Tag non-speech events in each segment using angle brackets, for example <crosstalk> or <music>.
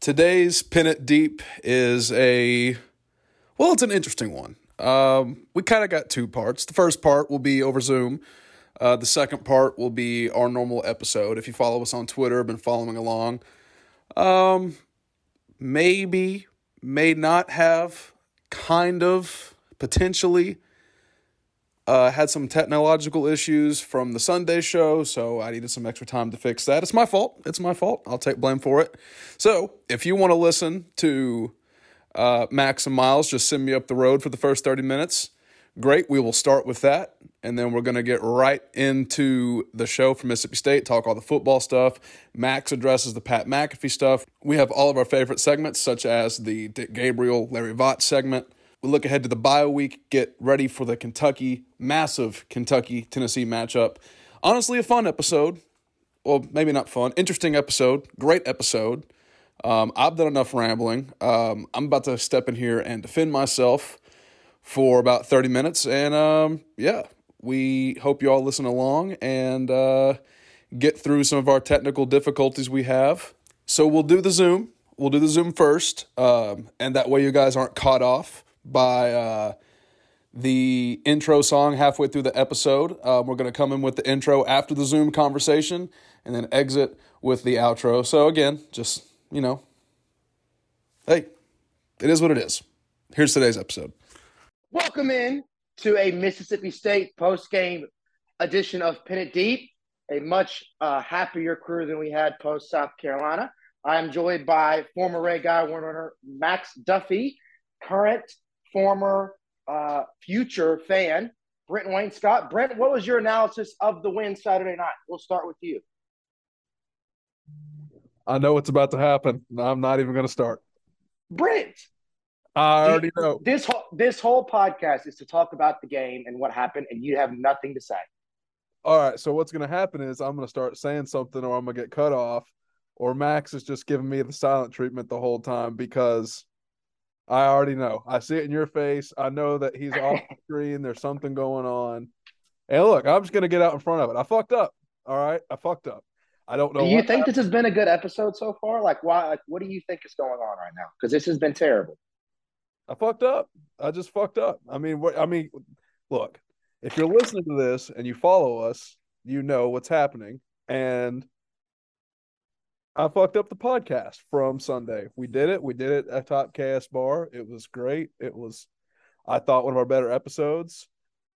Today's Pin It Deep is a, well, it's an interesting one. Um, we kind of got two parts. The first part will be over Zoom. Uh, the second part will be our normal episode. If you follow us on Twitter, been following along, um, maybe, may not have, kind of, potentially uh, had some technological issues from the Sunday show, so I needed some extra time to fix that. It's my fault. It's my fault. I'll take blame for it. So if you want to listen to uh, Max and Miles, just send me up the road for the first 30 minutes. Great. We will start with that. And then we're going to get right into the show for Mississippi State, talk all the football stuff. Max addresses the Pat McAfee stuff. We have all of our favorite segments, such as the Dick Gabriel, Larry Vaught segment. We look ahead to the bye week, get ready for the Kentucky, massive Kentucky Tennessee matchup. Honestly, a fun episode. Well, maybe not fun. Interesting episode. Great episode. Um, I've done enough rambling. Um, I'm about to step in here and defend myself for about 30 minutes. And um, yeah, we hope you all listen along and uh, get through some of our technical difficulties we have. So we'll do the Zoom. We'll do the Zoom first. Um, and that way you guys aren't caught off by uh, the intro song halfway through the episode. Um, we're going to come in with the intro after the Zoom conversation and then exit with the outro. So, again, just, you know, hey, it is what it is. Here's today's episode. Welcome in to a Mississippi State post game edition of Pin It Deep, a much uh, happier crew than we had post South Carolina. I am joined by former Ray Guy Warner Max Duffy, current former uh, future fan, Brent Wayne Scott. Brent, what was your analysis of the win Saturday night? We'll start with you. I know what's about to happen. I'm not even going to start. Brent, I already know. This whole this whole podcast is to talk about the game and what happened, and you have nothing to say. All right. So what's going to happen is I'm going to start saying something, or I'm going to get cut off, or Max is just giving me the silent treatment the whole time because I already know. I see it in your face. I know that he's off <laughs> the screen. There's something going on. And look, I'm just gonna get out in front of it. I fucked up. All right, I fucked up. I don't know. Do you think happened. this has been a good episode so far? Like, why? Like, what do you think is going on right now? Because this has been terrible. I fucked up. I just fucked up. I mean, what? I mean, look. If you're listening to this and you follow us, you know what's happening. And I fucked up the podcast from Sunday. We did it. We did it at Top KS Bar. It was great. It was, I thought, one of our better episodes.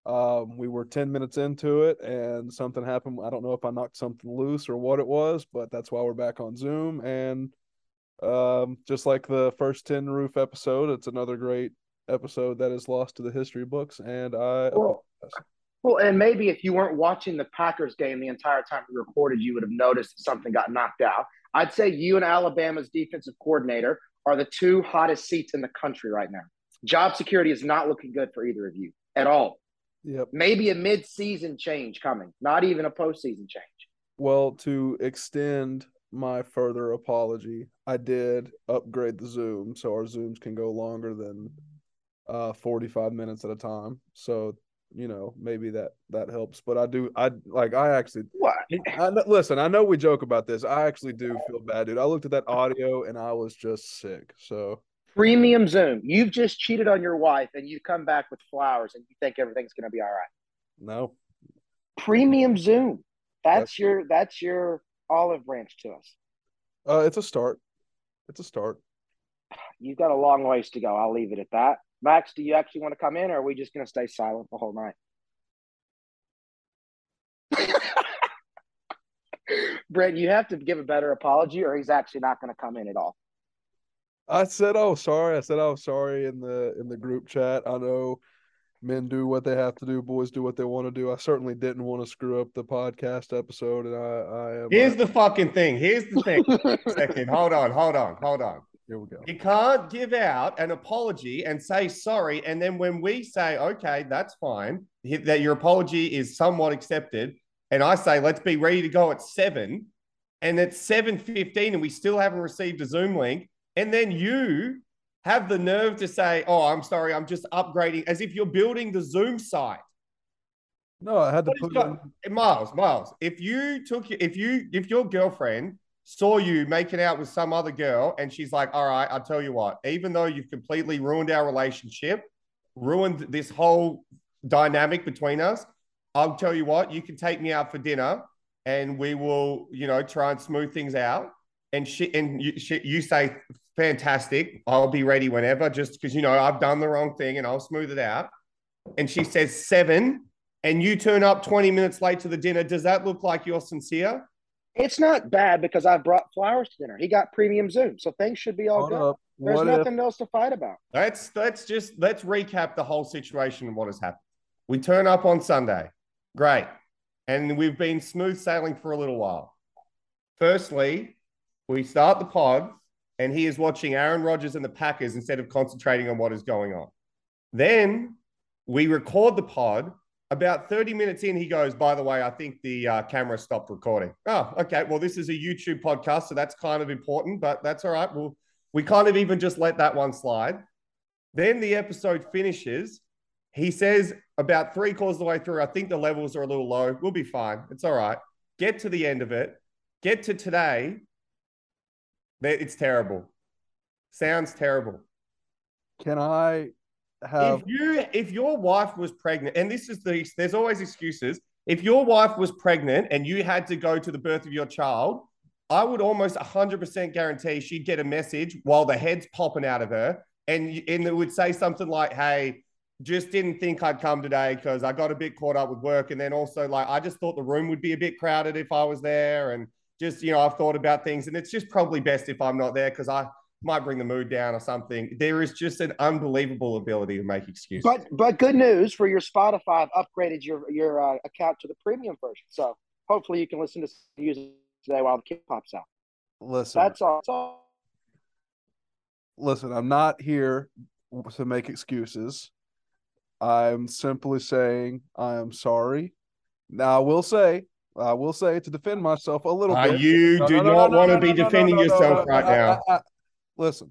Um, we were 10 minutes into it and something happened. I don't know if I knocked something loose or what it was, but that's why we're back on Zoom. And um, just like the first Tin Roof episode, it's another great episode that is lost to the history books. And I. Well, well, and maybe if you weren't watching the Packers game the entire time we recorded, you would have noticed something got knocked out. I'd say you and Alabama's defensive coordinator are the two hottest seats in the country right now. Job security is not looking good for either of you at all. Yep. Maybe a mid-season change coming, not even a postseason change. Well, to extend my further apology, I did upgrade the Zoom so our Zooms can go longer than uh 45 minutes at a time. So you know maybe that that helps but i do i like i actually what? I, listen i know we joke about this. I actually do feel bad dude. I looked at that audio and i was just sick so. Premium zoom. You've just cheated on your wife and you come back with flowers and you think everything's going to be all right. No. Premium zoom. That's, that's your that's your olive branch to us. Uh it's a start. It's a start. You've got a long ways to go. I'll leave it at that Max, do you actually want to come in, or are we just going to stay silent the whole night? <laughs> Brent, you have to give a better apology, or he's actually not going to come in at all. I said, "Oh, sorry." I said, "Oh, sorry." In the in the group chat, I know men do what they have to do, boys do what they want to do. I certainly didn't want to screw up the podcast episode, and I, I am. Here's uh, the fucking thing. Here's the thing. <laughs> Second, hold on, hold on, hold on. Here we go. You can't give out an apology and say sorry. And then when we say, okay, that's fine, that your apology is somewhat accepted, and I say, let's be ready to go at seven, and it's 7.15 and we still haven't received a Zoom link, and then you have the nerve to say, oh, I'm sorry, I'm just upgrading, as if you're building the Zoom site. No, I had to put got, Miles, Miles, if you took if you if your girlfriend saw you making out with some other girl, and she's like, "All right, I'll tell you what. Even though you've completely ruined our relationship, ruined this whole dynamic between us, I'll tell you what. You can take me out for dinner, and we will, you know, try and smooth things out." And she and you, she, you say, "Fantastic. I'll be ready whenever." Just because you know I've done the wrong thing, and I'll smooth it out. And she says seven, and you turn up twenty minutes late to the dinner. Does that look like you're sincere? It's not bad because I brought flowers to dinner. He got premium Zoom, so things should be all Hold good. up. There's What nothing if, else to fight about. Let's let's just let's recap the whole situation and what has happened. We turn up on Sunday, great, and we've been smooth sailing for a little while. Firstly, we start the pod, and he is watching Aaron Rodgers and the Packers instead of concentrating on what is going on. Then we record the pod. About 30 minutes in, he goes, By the way, I think the uh, camera stopped recording. Oh, okay. Well, this is a YouTube podcast, so that's kind of important, but that's all right. We'll, we kind of even just let that one slide. Then the episode finishes. He says about three quarters of the way through, I think the levels are a little low. We'll be fine. It's all right. Get to the end of it. Get to today. It's terrible. Sounds terrible. can I have If you if your wife was pregnant, and this is the there's always excuses. If your wife was pregnant and you had to go to the birth of your child, I would almost 100% guarantee she'd get a message while the head's popping out of her, and and it would say something like, "Hey, just didn't think I'd come today because I got a bit caught up with work, and then also like I just thought the room would be a bit crowded if I was there, and just you know I've thought about things, and it's just probably best if I'm not there because I." Might bring the mood down or something. There is just an unbelievable ability to make excuses. But but good news for your Spotify, I've upgraded your your uh, account to the premium version. So hopefully you can listen to some music today while the kid pops out. listen? That's all. That's all. listen, I'm not here to make excuses. I'm simply saying I am sorry. Now I will say, I will say to defend myself a little Uh, bit. you No, do no, no, not no, want no, to be no, no, defending no, no, yourself no, right I- I- now. I- listen,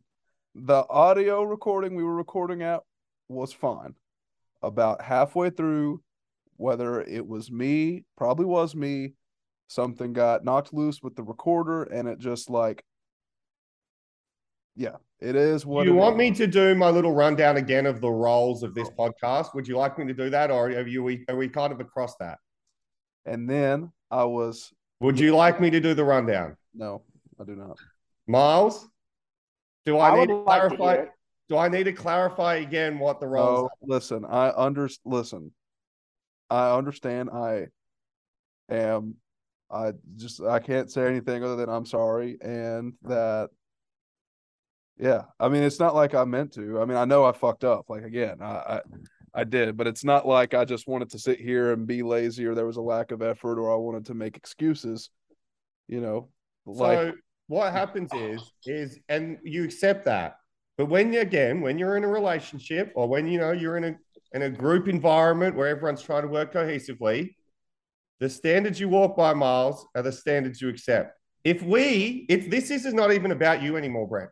the audio recording we were recording at was fine. About halfway through, whether it was me, probably was me, something got knocked loose with the recorder, and it just like, yeah, it is what you want is. me to do my little rundown again of the roles of this podcast? Would you like me to do that, or are you are we kind of across that? And then I was Would you like me to do the rundown, no, I do not. Miles? Do I, I need to like to clarify? do I need to clarify again what the role? Oh, no, listen, I under listen. I understand. I am. I just I can't say anything other than I'm sorry and that. Yeah, I mean it's not like I meant to. I mean I know I fucked up. Like again, I I, I did, but it's not like I just wanted to sit here and be lazy or there was a lack of effort or I wanted to make excuses. You know, like so what happens is is and you accept that. But when you again when you're in a relationship or when you know you're in a in a group environment where everyone's trying to work cohesively the standards you walk by miles are the standards you accept. If we if this is not even about you anymore brent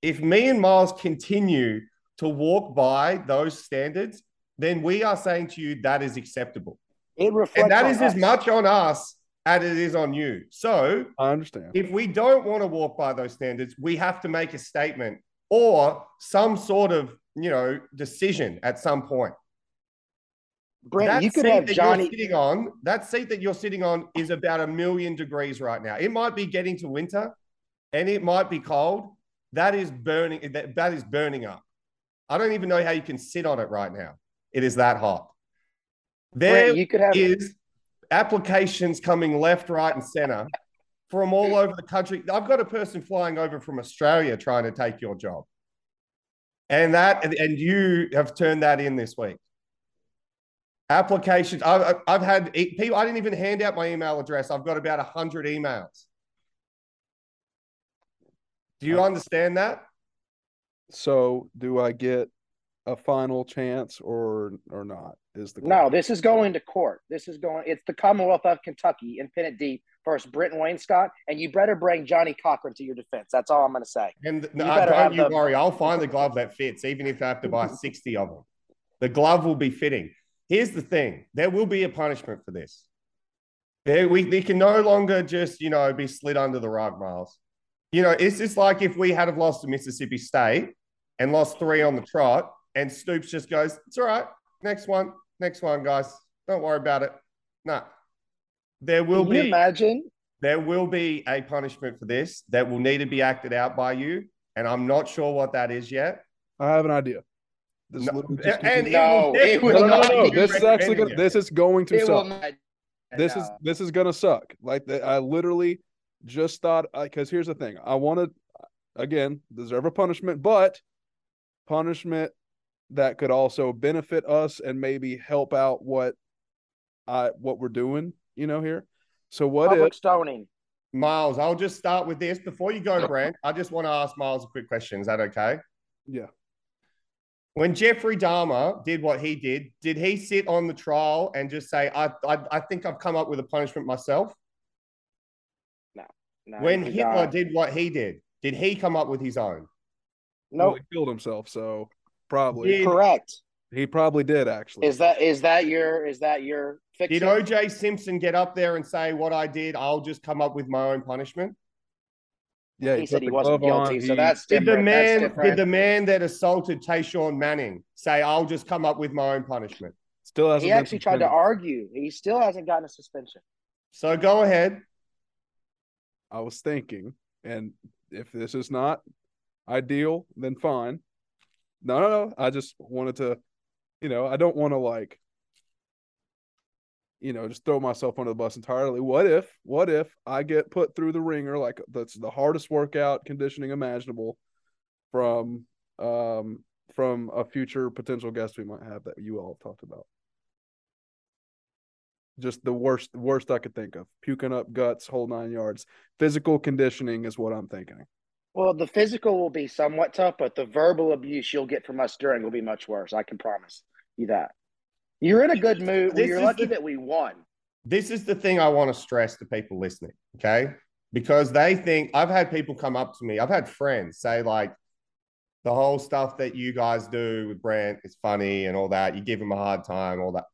if me and miles continue to walk by those standards then we are saying to you that is acceptable. It reflects and that is is as much on us as it is on you so I understand. if we don't want to walk by those standards, we have to make a statement or some sort of, you know, decision at some point. Brent, that you could seat have that Johnny. you're sitting on, that seat that you're sitting on is about a million degrees right now. It might be getting to winter and it might be cold. That is burning, that, that is burning up. I don't even know how you can sit on it right now. It is that hot. There Brent, you could have. is applications coming left, right, and center from all over the country. I've got a person flying over from Australia trying to take your job. And that, and, you have turned that in this week. Applications. I've, I've had people, I didn't even hand out my email address. I've got about 100 emails. Do you uh, understand that? So, do I get a final chance or or not? Is the No, this is going to court. This is going. It's the Commonwealth of Kentucky in Pin It Deep versus Britton Wayne Scott, and you better bring Johnnie Cochran to your defense. That's all I'm going to say. And You better don't you the- worry, I'll find the glove that fits, even if I have to buy <laughs> 60 of them. The glove will be fitting. Here's the thing there will be a punishment for this. Yeah, we they can no longer just you know be slid under the rug, Miles. You know, it's just like if we had have lost to Mississippi State and lost three on the trot, and Stoops just goes, "It's all right, next one, next one, guys, don't worry about it." No, there will Can you be imagine? there will be a punishment for this that will need to be acted out by you, and I'm not sure what that is yet. I have an idea. This No, and keeps- it will No, it will no, no, no, no. This is actually gonna, this is going to It will suck. not. This is this is gonna suck. Like the, I literally just thought because here's the thing. I want to again deserve a punishment, but punishment that could also benefit us and maybe help out what I what we're doing. You know here. So what public if stoning. Miles, I'll just start with this before you go, Brent. I just want to ask Miles a quick question. Is that okay? yeah When Jeffrey Dahmer did what he did, did he sit on the trial and just say, "I, I, I think I've come up with a punishment myself"? No, when Hitler died. did what he did, did he come up with his own? No. Nope. he killed himself. So probably Did- Correct. he probably did actually. Is that is that your is that your fiction? Did OJ Simpson get up there and say, "What I did, I'll just come up with my own punishment"? yeah, he put said he wasn't glove on, guilty, so he- that's Did the man, did the man that assaulted Tashawn Manning say, "I'll just come up with my own punishment"? still hasn't. he been actually tried to argue. He still hasn't gotten a suspension. So go ahead. I was thinking, and if this is not ideal, then fine. No, no, no. I just wanted to, you know, I don't want to like, you know, just throw myself under the bus entirely. What if, what if I get put through the ringer like that's the hardest workout conditioning imaginable from um from a future potential guest we might have that you all talked about. Just the worst worst I could think of. Puking up guts, whole nine yards physical conditioning is what I'm thinking. Well, the physical will be somewhat tough, but the verbal abuse you'll get from us during will be much worse. I can promise you that. You're in a good mood. This You're lucky the- that we won. This is the thing I want to stress to people listening, okay? Because they think I've had people come up to me, I've had friends say, like, the whole stuff that you guys do with Brent is funny and all that. You give him a hard time, all that.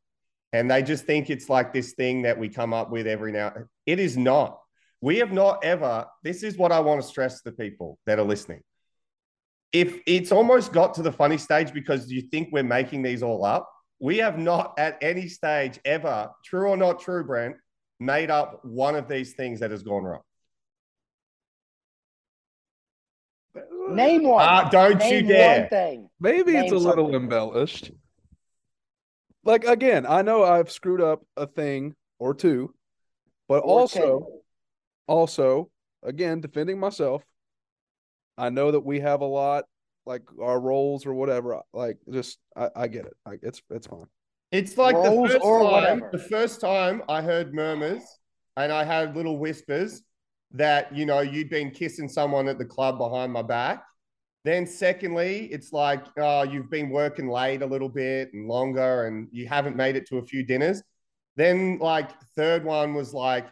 And they just think it's like this thing that we come up with every now. It is not. We have not ever, this is what I want to stress to the people that are listening. If it's almost got to the funny stage because you think we're making these all up, we have not at any stage ever, true or not true, Brent, made up one of these things that has gone wrong. Name one. Ah, don't you dare. one thing. Maybe it's a Name little something. embellished. Like again, I know I've screwed up a thing or two, but Or also, ten. Also, again, defending myself. I know that we have a lot, like our roles or whatever. Like, just I, I get it. Like, it's it's fine. It's like the first time, whatever. the first time I heard murmurs and I had little whispers that you know you'd been kissing someone at the club behind my back. Then, secondly, it's like oh, you've been working late a little bit and longer, and you haven't made it to a few dinners. Then, like third one was like,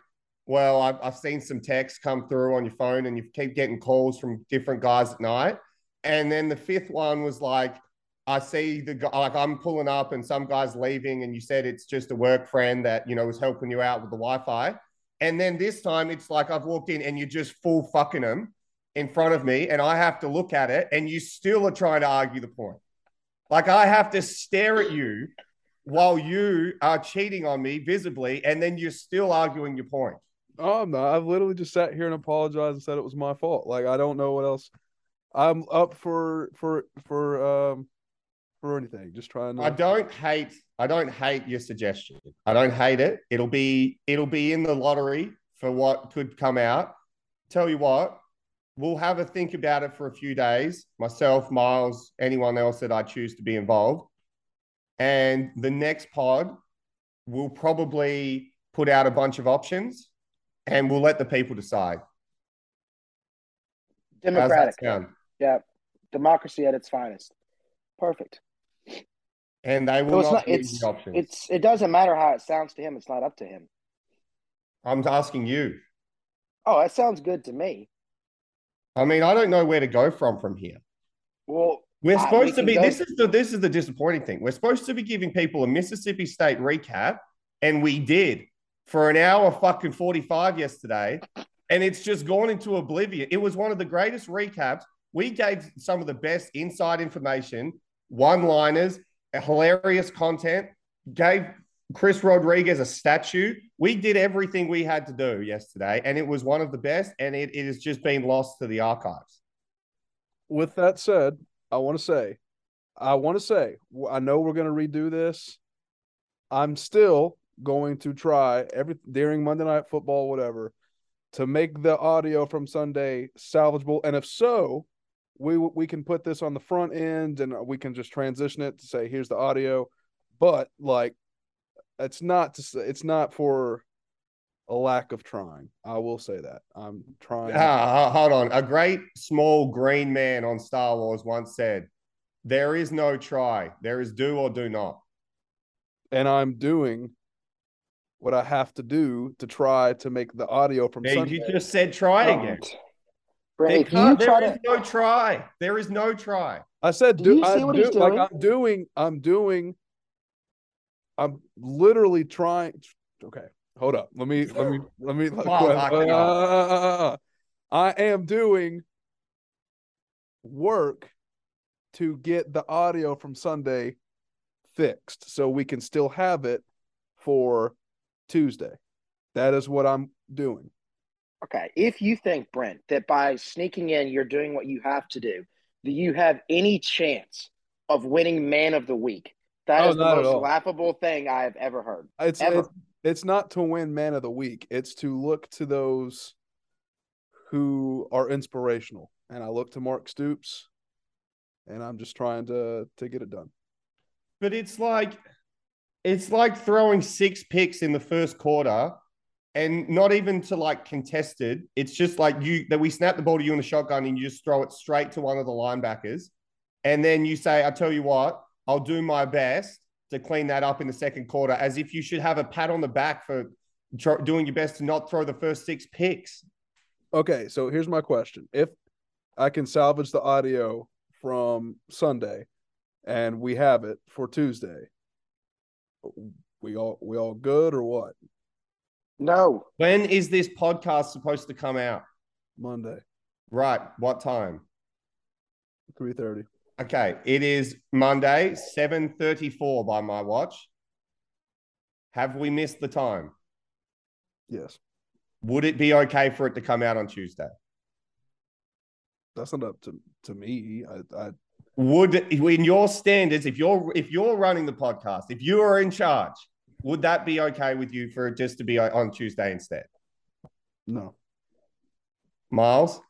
well, I've, I've seen some texts come through on your phone, and you keep getting calls from different guys at night. And then the fifth one was like, I see the guy, like I'm pulling up and some guy's leaving, and you said it's just a work friend that, you know, was helping you out with the Wi Fi. And then this time it's like I've walked in and you're just full fucking them in front of me, and I have to look at it, and you still are trying to argue the point. Like I have to stare at you while you are cheating on me visibly, and then you're still arguing your point. Oh, I'm not. I've literally just sat here and apologized and said it was my fault. Like, I don't know what else. I'm up for for for um for anything. Just trying to. I don't hate I don't hate your suggestion. I don't hate it. It'll be it'll be in the lottery for what could come out. Tell you what, we'll have a think about it for a few days. Myself, Miles, anyone else that I choose to be involved. And the next pod we'll probably put out a bunch of options and we'll let the people decide. Democratic. Yeah. Democracy at its finest. Perfect. And they will it's not not- it's- the options. It's it doesn't matter how it sounds to him. It's not up to him. I'm asking you. Oh, that sounds good to me. I mean, I don't know where to go from from here. Well, We're supposed we to be. This is the this is the disappointing thing. We're supposed to be giving people a Mississippi State recap, and we did. For an hour fucking 45 yesterday, and it's just gone into oblivion. It was one of the greatest recaps. We gave some of the best inside information, one liners, hilarious content, gave Chris Rodriguez a statue. We did everything we had to do yesterday, and it was one of the best, and it, it has just been lost to the archives. With that said, I want to say, I want to say, I know we're going to redo this. I'm still going to try every during Monday Night Football, whatever, to make the audio from Sunday salvageable. And if so, we we can put this on the front end and we can just transition it to say here's the audio. But like, it's not to it's not for a lack of trying. I will say that I'm trying. Ah, hold on. A great small green man on Star Wars once said, "There is no try. There is do or do not." And I'm doing what I have to do to try to make the audio from Hey, Sunday. you just said try again. Brent, There if can't- there try is to, no try. There is no try. I said, Do do, you I'm what he's do- like doing? I'm doing, I'm doing, I'm literally trying. Okay, hold up. Let me, let me, let me. Come on, Uh, I am doing work to get the audio from Sunday fixed so we can still have it for Tuesday. That is what I'm doing. okay, if you think Brent that by sneaking in you're doing what you have to do, do you have any chance of winning Man of the Week? That Oh, is the most laughable thing I have ever heard. It's, Ever. it's it's not to win man of the week. It's to look to those who are inspirational. And I look to Mark Stoops and I'm just trying to to get it done. But it's like it's like throwing six picks in the first quarter and not even to like contested. It's just like you that we snap the ball to you in the shotgun and you just throw it straight to one of the linebackers. And then you say, I tell you what, I'll do my best to clean that up in the second quarter, as if you should have a pat on the back for tr- doing your best to not throw the first six picks. Okay, so here's my question. If I can salvage the audio from Sunday and we have it for Tuesday, we all we all good or what? No, When is this podcast supposed to come out? Monday, Right. What time? 3:30. Okay, it is Monday, 7:34 by my watch. Have we missed the time? Yes. Would it be okay for it to come out on Tuesday? That's not up to to me. I, I Would in your standards, if you're if you're running the podcast, if you are in charge, would that be okay with you for it just to be on Tuesday instead? no. Miles?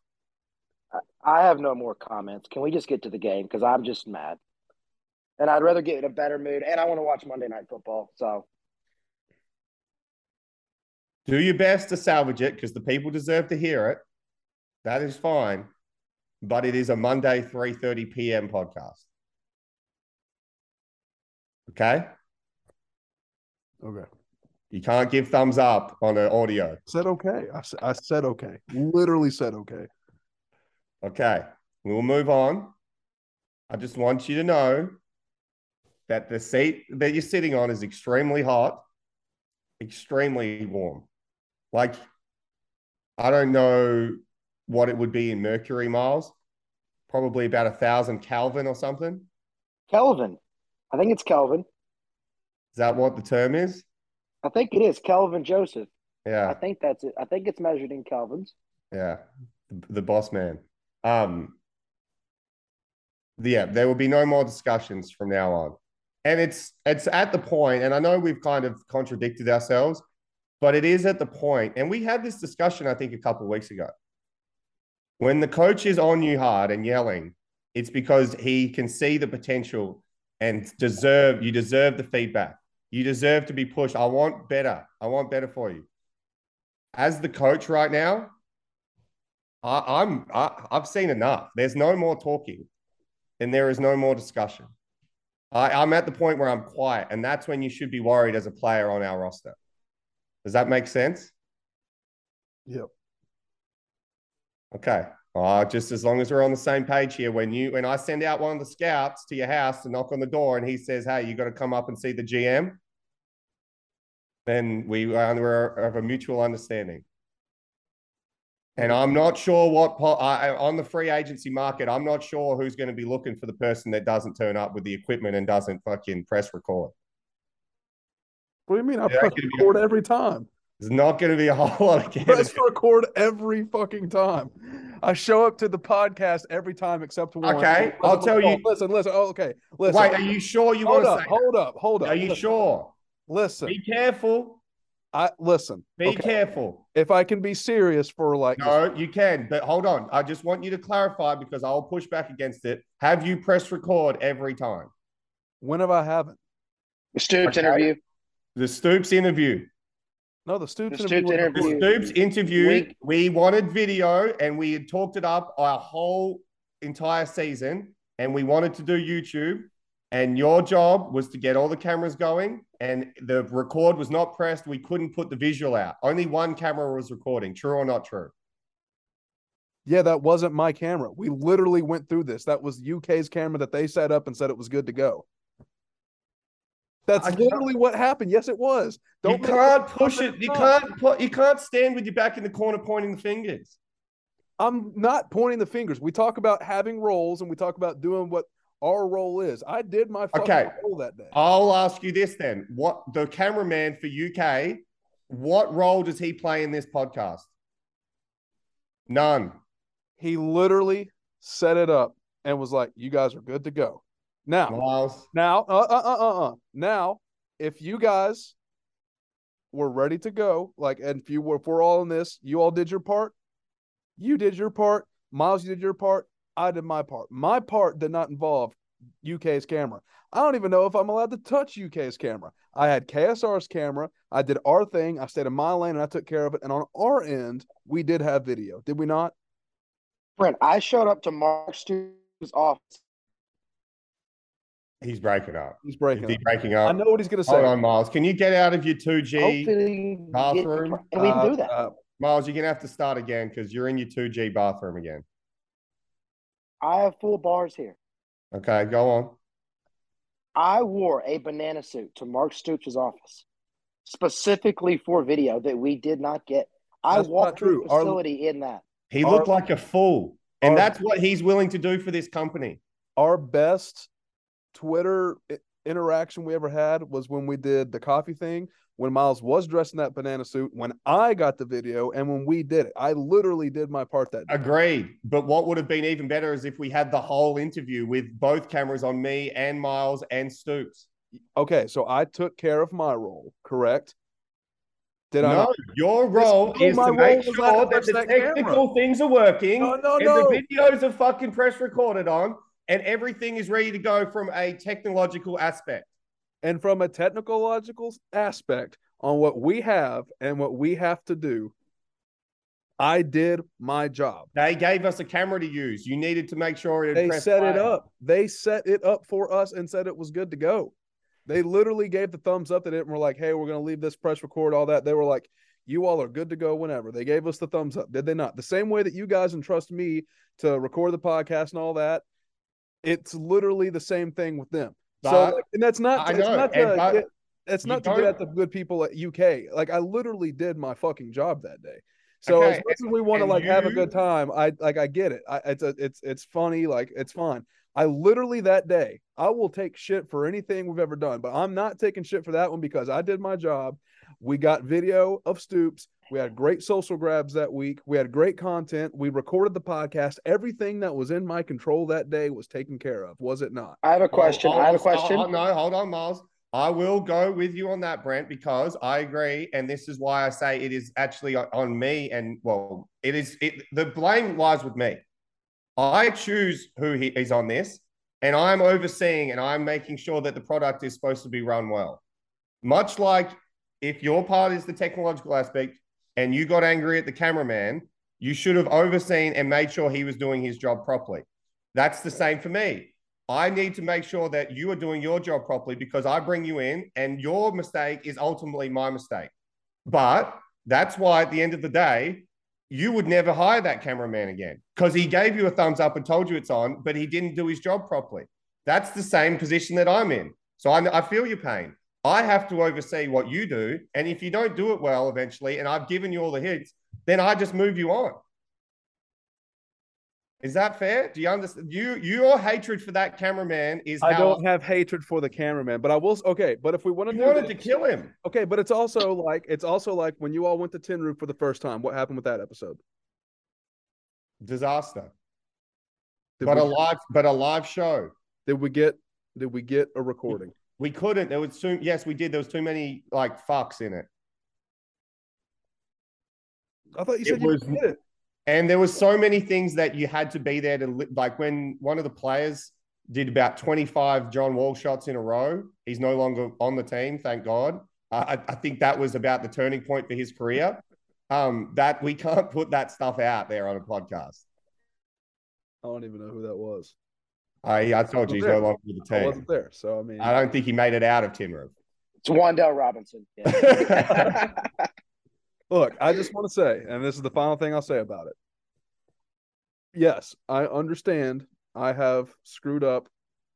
I have no more comments. Can we just get to the game? Because I'm just mad. And I'd rather get in a better mood. And I want to watch Monday Night Football. So, Do your best to salvage it because the people deserve to hear it. That is fine. But it is a Monday 3:30 p.m. podcast. Okay? Okay. You can't give thumbs up on an audio. Said okay. I said okay. Literally said okay. Okay. We will move on. I just want you to know that the seat that you're sitting on is extremely hot, extremely warm. Like, I don't know what it would be in mercury miles, probably about a thousand Kelvin or something. Kelvin. I think it's Kelvin. Is that what the term is? I think it is Kelvin Joseph. Yeah. I think that's it. I think it's measured in Kelvins. Yeah, the, the boss man. Um, yeah, there will be no more discussions from now on, and it's it's at the point, and I know we've kind of contradicted ourselves, but it is at the point, and we had this discussion I think a couple of weeks ago. When the coach is on you hard and yelling, it's because he can see the potential and deserve you deserve the feedback. You deserve to be pushed. I want better. I want better for you. As the coach right now, I, I'm I, I've seen enough. There's no more talking, and there is no more discussion. I, I'm at the point where I'm quiet, and that's when you should be worried as a player on our roster. Does that make sense? Yep. Okay. Uh, just as long as we're on the same page here. When you when I send out one of the scouts to your house to knock on the door, and he says, "Hey, you got to come up and see the GM," then we are under of a mutual understanding. And I'm not sure what po- I, I- on the free agency market. I'm not sure who's going to be looking for the person that doesn't turn up with the equipment and doesn't fucking press record. What do you mean? I Yeah, press that could be- record every time. There's not going to be a whole lot of games. Press candidates. record every fucking time. I show up to the podcast every time except one. Okay, I'll tell you- Listen, listen. Oh, okay, listen. Wait, are you sure you hold want up, to say? hold up, hold up. Are you listen, sure? Listen, Be careful. I listen. Be okay, careful. If I can be serious for like, No, you can, but hold on. I just want you to clarify because I'll push back against it. Have you pressed record every time? when have I haven't? The Stoops Okay. interview. The Stoops interview. No, the Stoops The interview. Stoops was interview. The. Stoops interview. Week- We wanted video and we had talked it up our whole entire season and we wanted to do YouTube. And your job was to get all the cameras going and the record was not pressed. We couldn't put the visual out. Only one camera was recording. True or not true? Yeah, that wasn't my camera. We literally went through this. That was UK's camera that they set up and said it was good to go. That's literally what happened. Yes, it was. you make- can't push it. You can't put. You can't stand with your back in the corner pointing the fingers. I'm not pointing the fingers. We talk about having roles and we talk about doing what our role is. I did my fucking Okay. role that day. I'll ask you this then: What the cameraman for UK? What role does he play in this podcast? None. He literally set it up and was like, "You guys are good to go." Now, Miles. now, uh, uh, uh, uh, uh. Now, if you guys were ready to go, like, and if you were, if we're all in this, you all did your part. You did your part. Miles, you did your part. I did my part. My part did not involve UK's camera. I don't even know if I'm allowed to touch UK's camera. I had KSR's camera. I did our thing. I stayed in my lane and I took care of it. And on our end, we did have video. Did we not? Brent, I showed up to Mark Stoops' office. He's breaking up. He's breaking. he up. breaking up. I know what he's gonna say. Hold on, Miles. Can you get out of your 2G? Bathroom, get- and we can Uh, do that. uh, Miles, you're gonna have to start again because you're in your 2G bathroom again. I have full bars here. Okay, go on. I wore a banana suit to Mark Stoops' office specifically for video that we did not get. I That's walked through true. the Our- facility in that. He Our- looked like a fool, and our- that's what he's willing to do for this company. our best Twitter interaction we ever had was when we did the coffee thing. When Miles was dressed in that banana suit, when I got the video, and when we did it, I literally did my part that day. Agreed. But what would have been even better is if we had the whole interview with both cameras on me and Miles and Stoops. Okay, so I took care of my role, correct? Did I? no, not? your role no, is my to role make sure that the that camera. technical things are working No, no, and no. the videos are fucking press recorded on and everything is ready to go from a technological aspect. And from a technological aspect on what we have and what we have to do, I did my job. They gave us a camera to use. You needed to make sure it They set it up. They set it up for us and said it was good to go. They literally gave the thumbs up to it and were like, hey, we're going to leave this press record, all that. They were like, you all are good to go whenever. They gave us the thumbs up, did they not? The same way that you guys entrust me to record the podcast and all that. It's literally the same thing with them. so, like, and that's not, I it's know, not to it's you not to get at the good people at UK. Like, I literally did my fucking job that day. So Okay, as much as we want to like have a good time, I like I get it. I, it's a, it's it's funny, like it's fun. I literally that day, I will take shit for anything we've ever done, but I'm not taking shit for that one because I did my job. We got video of Stoops. We had great social grabs that week. We had great content. We recorded the podcast. Everything that was in my control that day was taken care of, was it not? I have a question. I'll- I have a I'll- question. I'll- no, hold on, Miles. I will go with you on that, Brent, because I agree, and this is why I say it is actually on- on me. And well, it is. It, the blame lies with me. I choose who he is on this, and I'm overseeing and I'm making sure that the product is supposed to be run well. Much like if your part is the technological aspect, and you got angry at the cameraman, you should have overseen and made sure he was doing his job properly. That's the same for me. I need to make sure that you are doing your job properly because I bring you in and your mistake is ultimately my mistake. But that's why at the end of the day, you would never hire that cameraman again because he gave you a thumbs up and told you it's on, but he didn't do his job properly. That's the same position that I'm in. So I, I feel your pain. I have to oversee what you do. And if you don't do it well eventually, and I've given you all the hits, then I just move you on. Is that fair? Do you understand? You your hatred for that cameraman is I don't have hatred for the cameraman, but I will. Okay, but if we want to you wanted to kill him. okay, but it's also like it's also like when you all went to Tin Roof for the first time. What happened with that episode? Disaster. Did But we, a live but a live show. did we get did we get a recording? We couldn't. There was too yes, we did. There was too many like fucks in it. I thought you It said you was- did it. And there was so many things that you had to be there to li- like when one of the players did about 25 John Wall shots in a row. He's no longer on the team, thank God. Uh, I, I think that was about the turning point for his career. Um, that we can't put that stuff out there on a podcast. I don't even know who that was. I, I told you he's no longer with the I team. wasn't there, so I mean, I don't think he made it out of Tin Roof. It's Wan'Dale Robinson. Yeah. <laughs> Look, I just want to say, and this is the final thing I'll say about it. Yes, I understand I have screwed up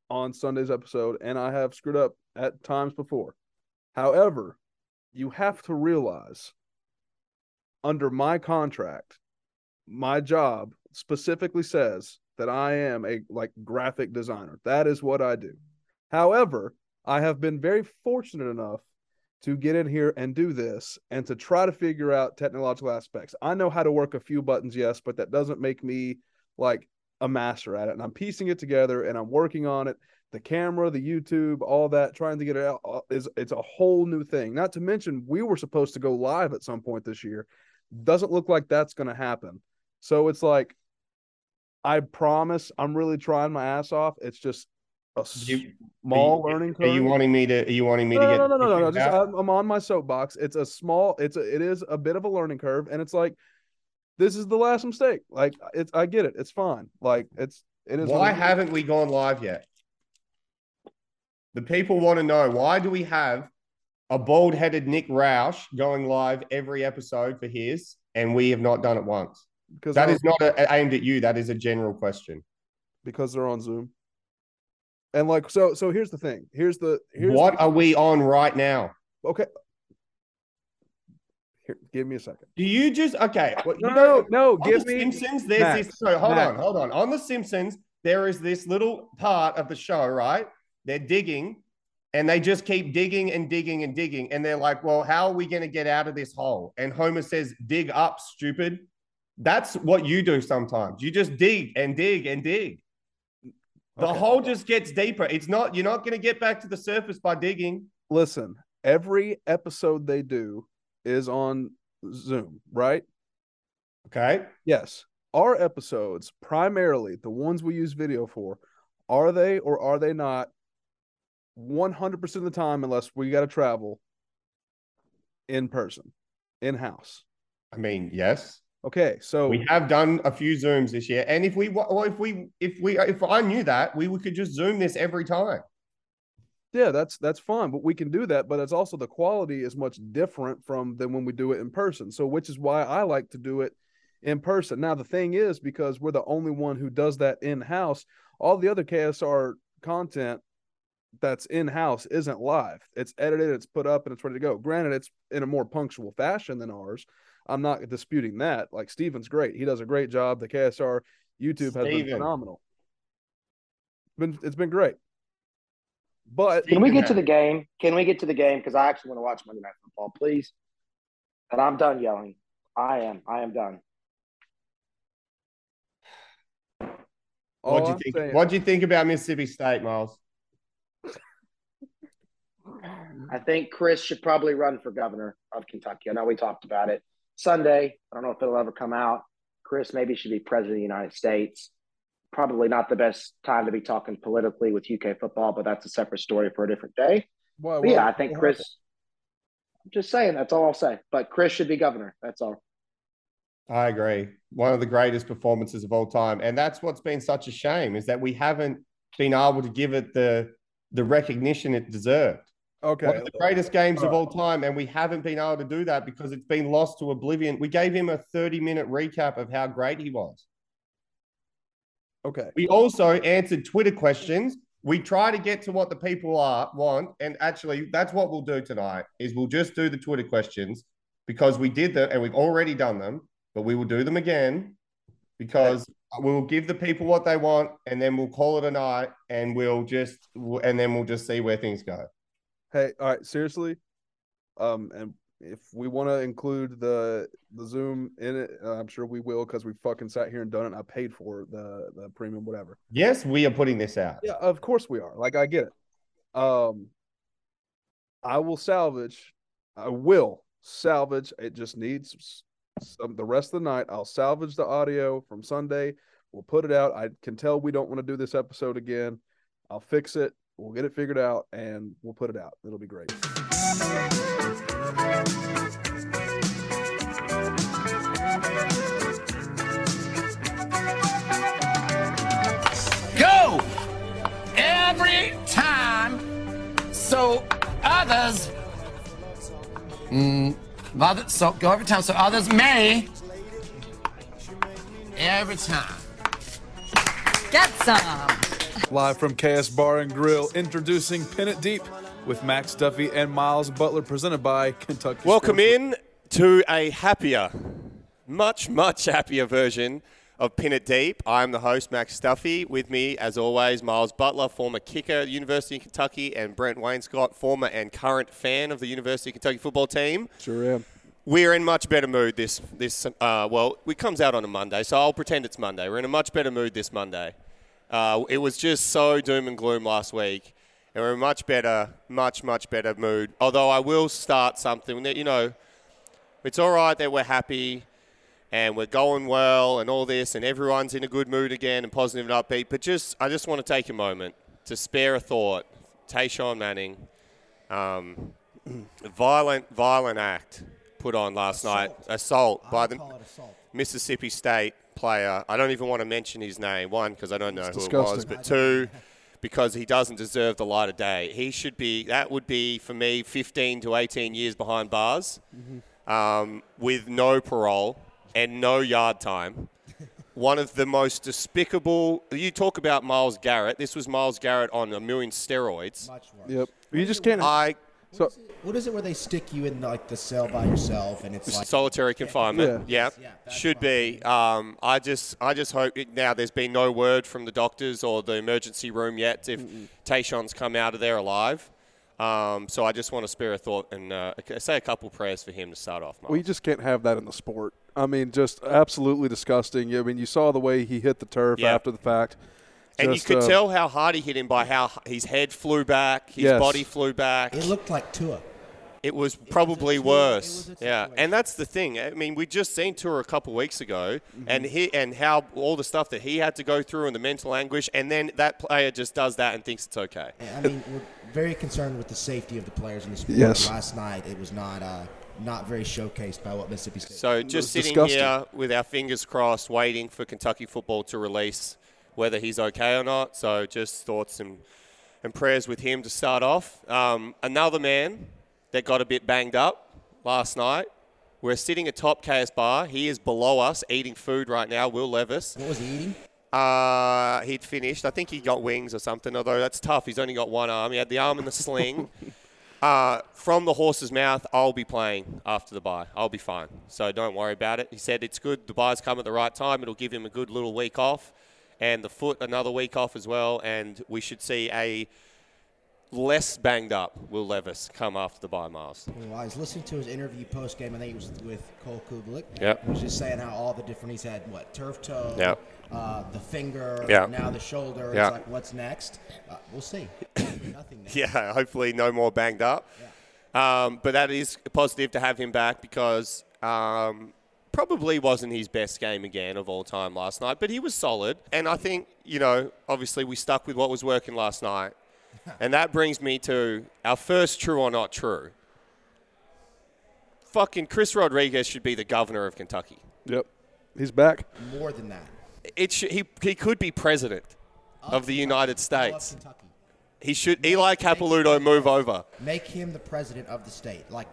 on Sunday's episode, and I have screwed up at times before. However, you have to realize under my contract, my job specifically says that I am a like graphic designer. That is what I do. However, I have been very fortunate enough to get in here and do this and to try to figure out technological aspects. I know how to work a few buttons, yes, but that doesn't make me like a master at it. And I'm piecing it together and I'm working on it. The camera, the YouTube, all that, trying to get it out uh, is it's a whole new thing. Not to mention, we were supposed to go live at some point this year. Doesn't look like that's going to happen. So it's like, I promise, I'm really trying my ass off. It's just a You- small you, learning Are you wanting me to? Are you wanting me no, to get? no, no, no, no, no. Just? I'm, I'm on my soapbox. It's a small. It's a. It is a bit of a learning curve, and it's like, this is the last mistake. Like it's. I get it. It's fine. Like it's. It is. Why haven't we gone live yet? The people want to know why do we have a bald headed Nick Roush going live every episode for his, and we have not done it once? Because That they're- not a, aimed at you. That is a general question. because they're on Zoom. And like so. So here's the thing. Here's the. Here's what the, are we on right now? okay. Here, give me a second. Do you just okay? well, No, no, no. Give me. Simpsons. There's Max, this. So hold Max. on, hold on. On the Simpsons, there is this little part of the show, right? They're digging, and they just keep digging and digging and digging, and they're like, "Well, how are we going to get out of this hole?" And Homer says, "Dig up, stupid." That's what you do sometimes. You just dig and dig and dig. The Okay. hole just gets deeper. It's not. You're not going to get back to the surface by digging. Listen. Every episode they do is on Zoom, right? Okay. Yes. Our episodes, primarily the ones we use video for, are they or are they not 100% of the time, unless we got to travel in person, in house? I mean, yes. Okay. So, We have done a few zooms this year, and if we or if we if we if I knew that, we could just zoom this every time. yeah, that's that's fine, but we can do that. But it's also the quality is much different from than when we do it in person. So, which is why I like to do it in person. Now, the thing is, because we're the only one who does that in house, all the other KSR content that's in house isn't live. It's edited, it's put up, and it's ready to go. Granted, it's in a more punctual fashion than ours. I'm not disputing that. Like Steven's great. He does a great job. The KSR YouTube has been Steven. phenomenal. Been it's been great. But Can we get to the game? Can we get to the game? Because I actually want to watch Monday Night Football, please. And I'm done yelling. I am. I am done. What do you I'm think? saying- What do you think about Mississippi State, Miles? I think Chris should probably run for governor of Kentucky. I know we talked about it Sunday. I don't know if it'll ever come out. Chris maybe should be president of the United States. Probably not the best time to be talking politically with UK football, but that's a separate story for a different day. Well, But why- yeah, I think Chris. I'm just saying that's all I'll say. But Chris should be governor. That's all. I agree. One of the greatest performances of all time, and that's what's been such a shame is that we haven't been able to give it the the recognition it deserved. Okay. One of the greatest games of All time, and we haven't been able to do that because it's been lost to oblivion. We gave him a 30 minute recap of how great he was. Okay. We also answered Twitter questions we try to get to what the people are want, and actually, that's what we'll do tonight. Is we'll just do the Twitter questions because we did them and we've already done them, but we will do them again because we'll give the people what they want, and then we'll call it a night, and we'll just and then we'll just see where things go. Hey, all right, seriously. Um, and if we want to include the the Zoom in it, uh, I'm sure we will because we fucking sat here and done it. and I paid for the the premium, whatever. Yes, we are putting this out. Yeah, of course we are. Like I get it. Um, I will salvage. I will salvage. It just needs some, the rest of the night. I'll salvage the audio from Sunday. We'll put it out. I can tell we don't want to do this episode again. I'll fix it. We'll get it figured out and we'll put it out. It'll be great. Go! Every time so others. Mm, other, so go every time so others may. Every time. Get some. Live from KS Bar and Grill, introducing Pin It Deep with Max Duffy and Miles Butler, presented by Kentucky. Welcome Sports- in to a happier, much, much happier version of Pin It Deep. I'm the host, Max Duffy. With me, as always, Miles Butler, former kicker at the University of Kentucky, and Brent Wainscott, former and current fan of the University of Kentucky football team. Sure am. We're in much better mood this this uh, well, it comes out on a Monday, so I'll pretend it's Monday. We're in a much better mood this Monday. Uh, it was just so doom and gloom last week, and we're in a much better, much much better mood. Although I will start something that you know, it's all right that we're happy and we're going well and all this, and everyone's in a good mood again and positive and upbeat. But just I just want to take a moment to spare a thought. Tashawn Manning, um, <clears throat> violent, violent act put on last night. Assault by the assault. Mississippi State player. I don't even want to mention his name. One, because I don't know who it was, but two, <laughs> because he doesn't deserve the light of day. He should be. That would be for me 15 to 18 years behind bars, um, with no parole and no yard time. <laughs> One of the most despicable. You talk about Myles Garrett. This was Myles Garrett on a million steroids. Much worse. Yep. You just can't. I So What is it where they stick you in like the cell by yourself and it's like solitary confinement. Yeah. Yeah, Yeah, should be. Um, I just, I just hope it, now. There's been no word from the doctors or the emergency room yet if Tashawn's come out of there alive. Um, so I just want to spare a thought and uh, say a couple prayers for him to start off. we Miles. just can't have that in the sport. I mean, just absolutely disgusting. I mean, you saw the way he hit the turf Yeah. after the fact. And Just, you could uh, tell how hard he hit him by how his head flew back, his Yes. body flew back. it looked like Tua. It was probably Tua- it worse. was a yeah, situation. and that's the thing. I mean, we just seen Tua a couple weeks ago, Mm-hmm. and he and how all the stuff that he had to go through and the mental anguish, and then that player just does that and thinks it's okay. I mean, we're very concerned with the safety of the players in the sport. Yes. Last night it was not uh, not very showcased by what Mississippi State. So just sitting disgusting. here with our fingers crossed, waiting for Kentucky football to release whether he's okay or not. So just thoughts and and prayers with him to start off. Um, another man that got a bit banged up last night. We're sitting atop KS Bar. He is below us eating food right now. Will Levis. what was he eating? Uh, he'd finished. I think he got wings or something, although that's tough. He's only got one arm. He had the arm in the sling. <laughs> uh, from the horse's mouth, I'll be playing after the bye. I'll be fine. So don't worry about it. He said it's good. The bye's come at the right time. It'll give him a good little week off. And the foot, another week off as well. And we should see a less banged up Will Levis come after the bye, Miles. Well, I was listening to his interview post game. I think it was with Cole Cubelic. Yep. He was just saying how all the different he's had what turf toe, Yep. uh, the finger, Yep. now the shoulder. Yep. It's like what's next? Uh, we'll see. <coughs> Nothing. Next. <coughs> Yeah, hopefully no more banged up. Um, but that is positive to have him back because um, probably wasn't his best game again of all time last night, but he was solid. And I think, you know, obviously we stuck with what was working last night. <laughs> and that brings me to our first true or not true. Fucking Chris Rodriguez should be the governor of Kentucky. Yep. He's back. More than that. It should, he, he could be president of the United I love States. Kentucky. He should, Eli Capilouto, move over. Make him the president of the state. Like,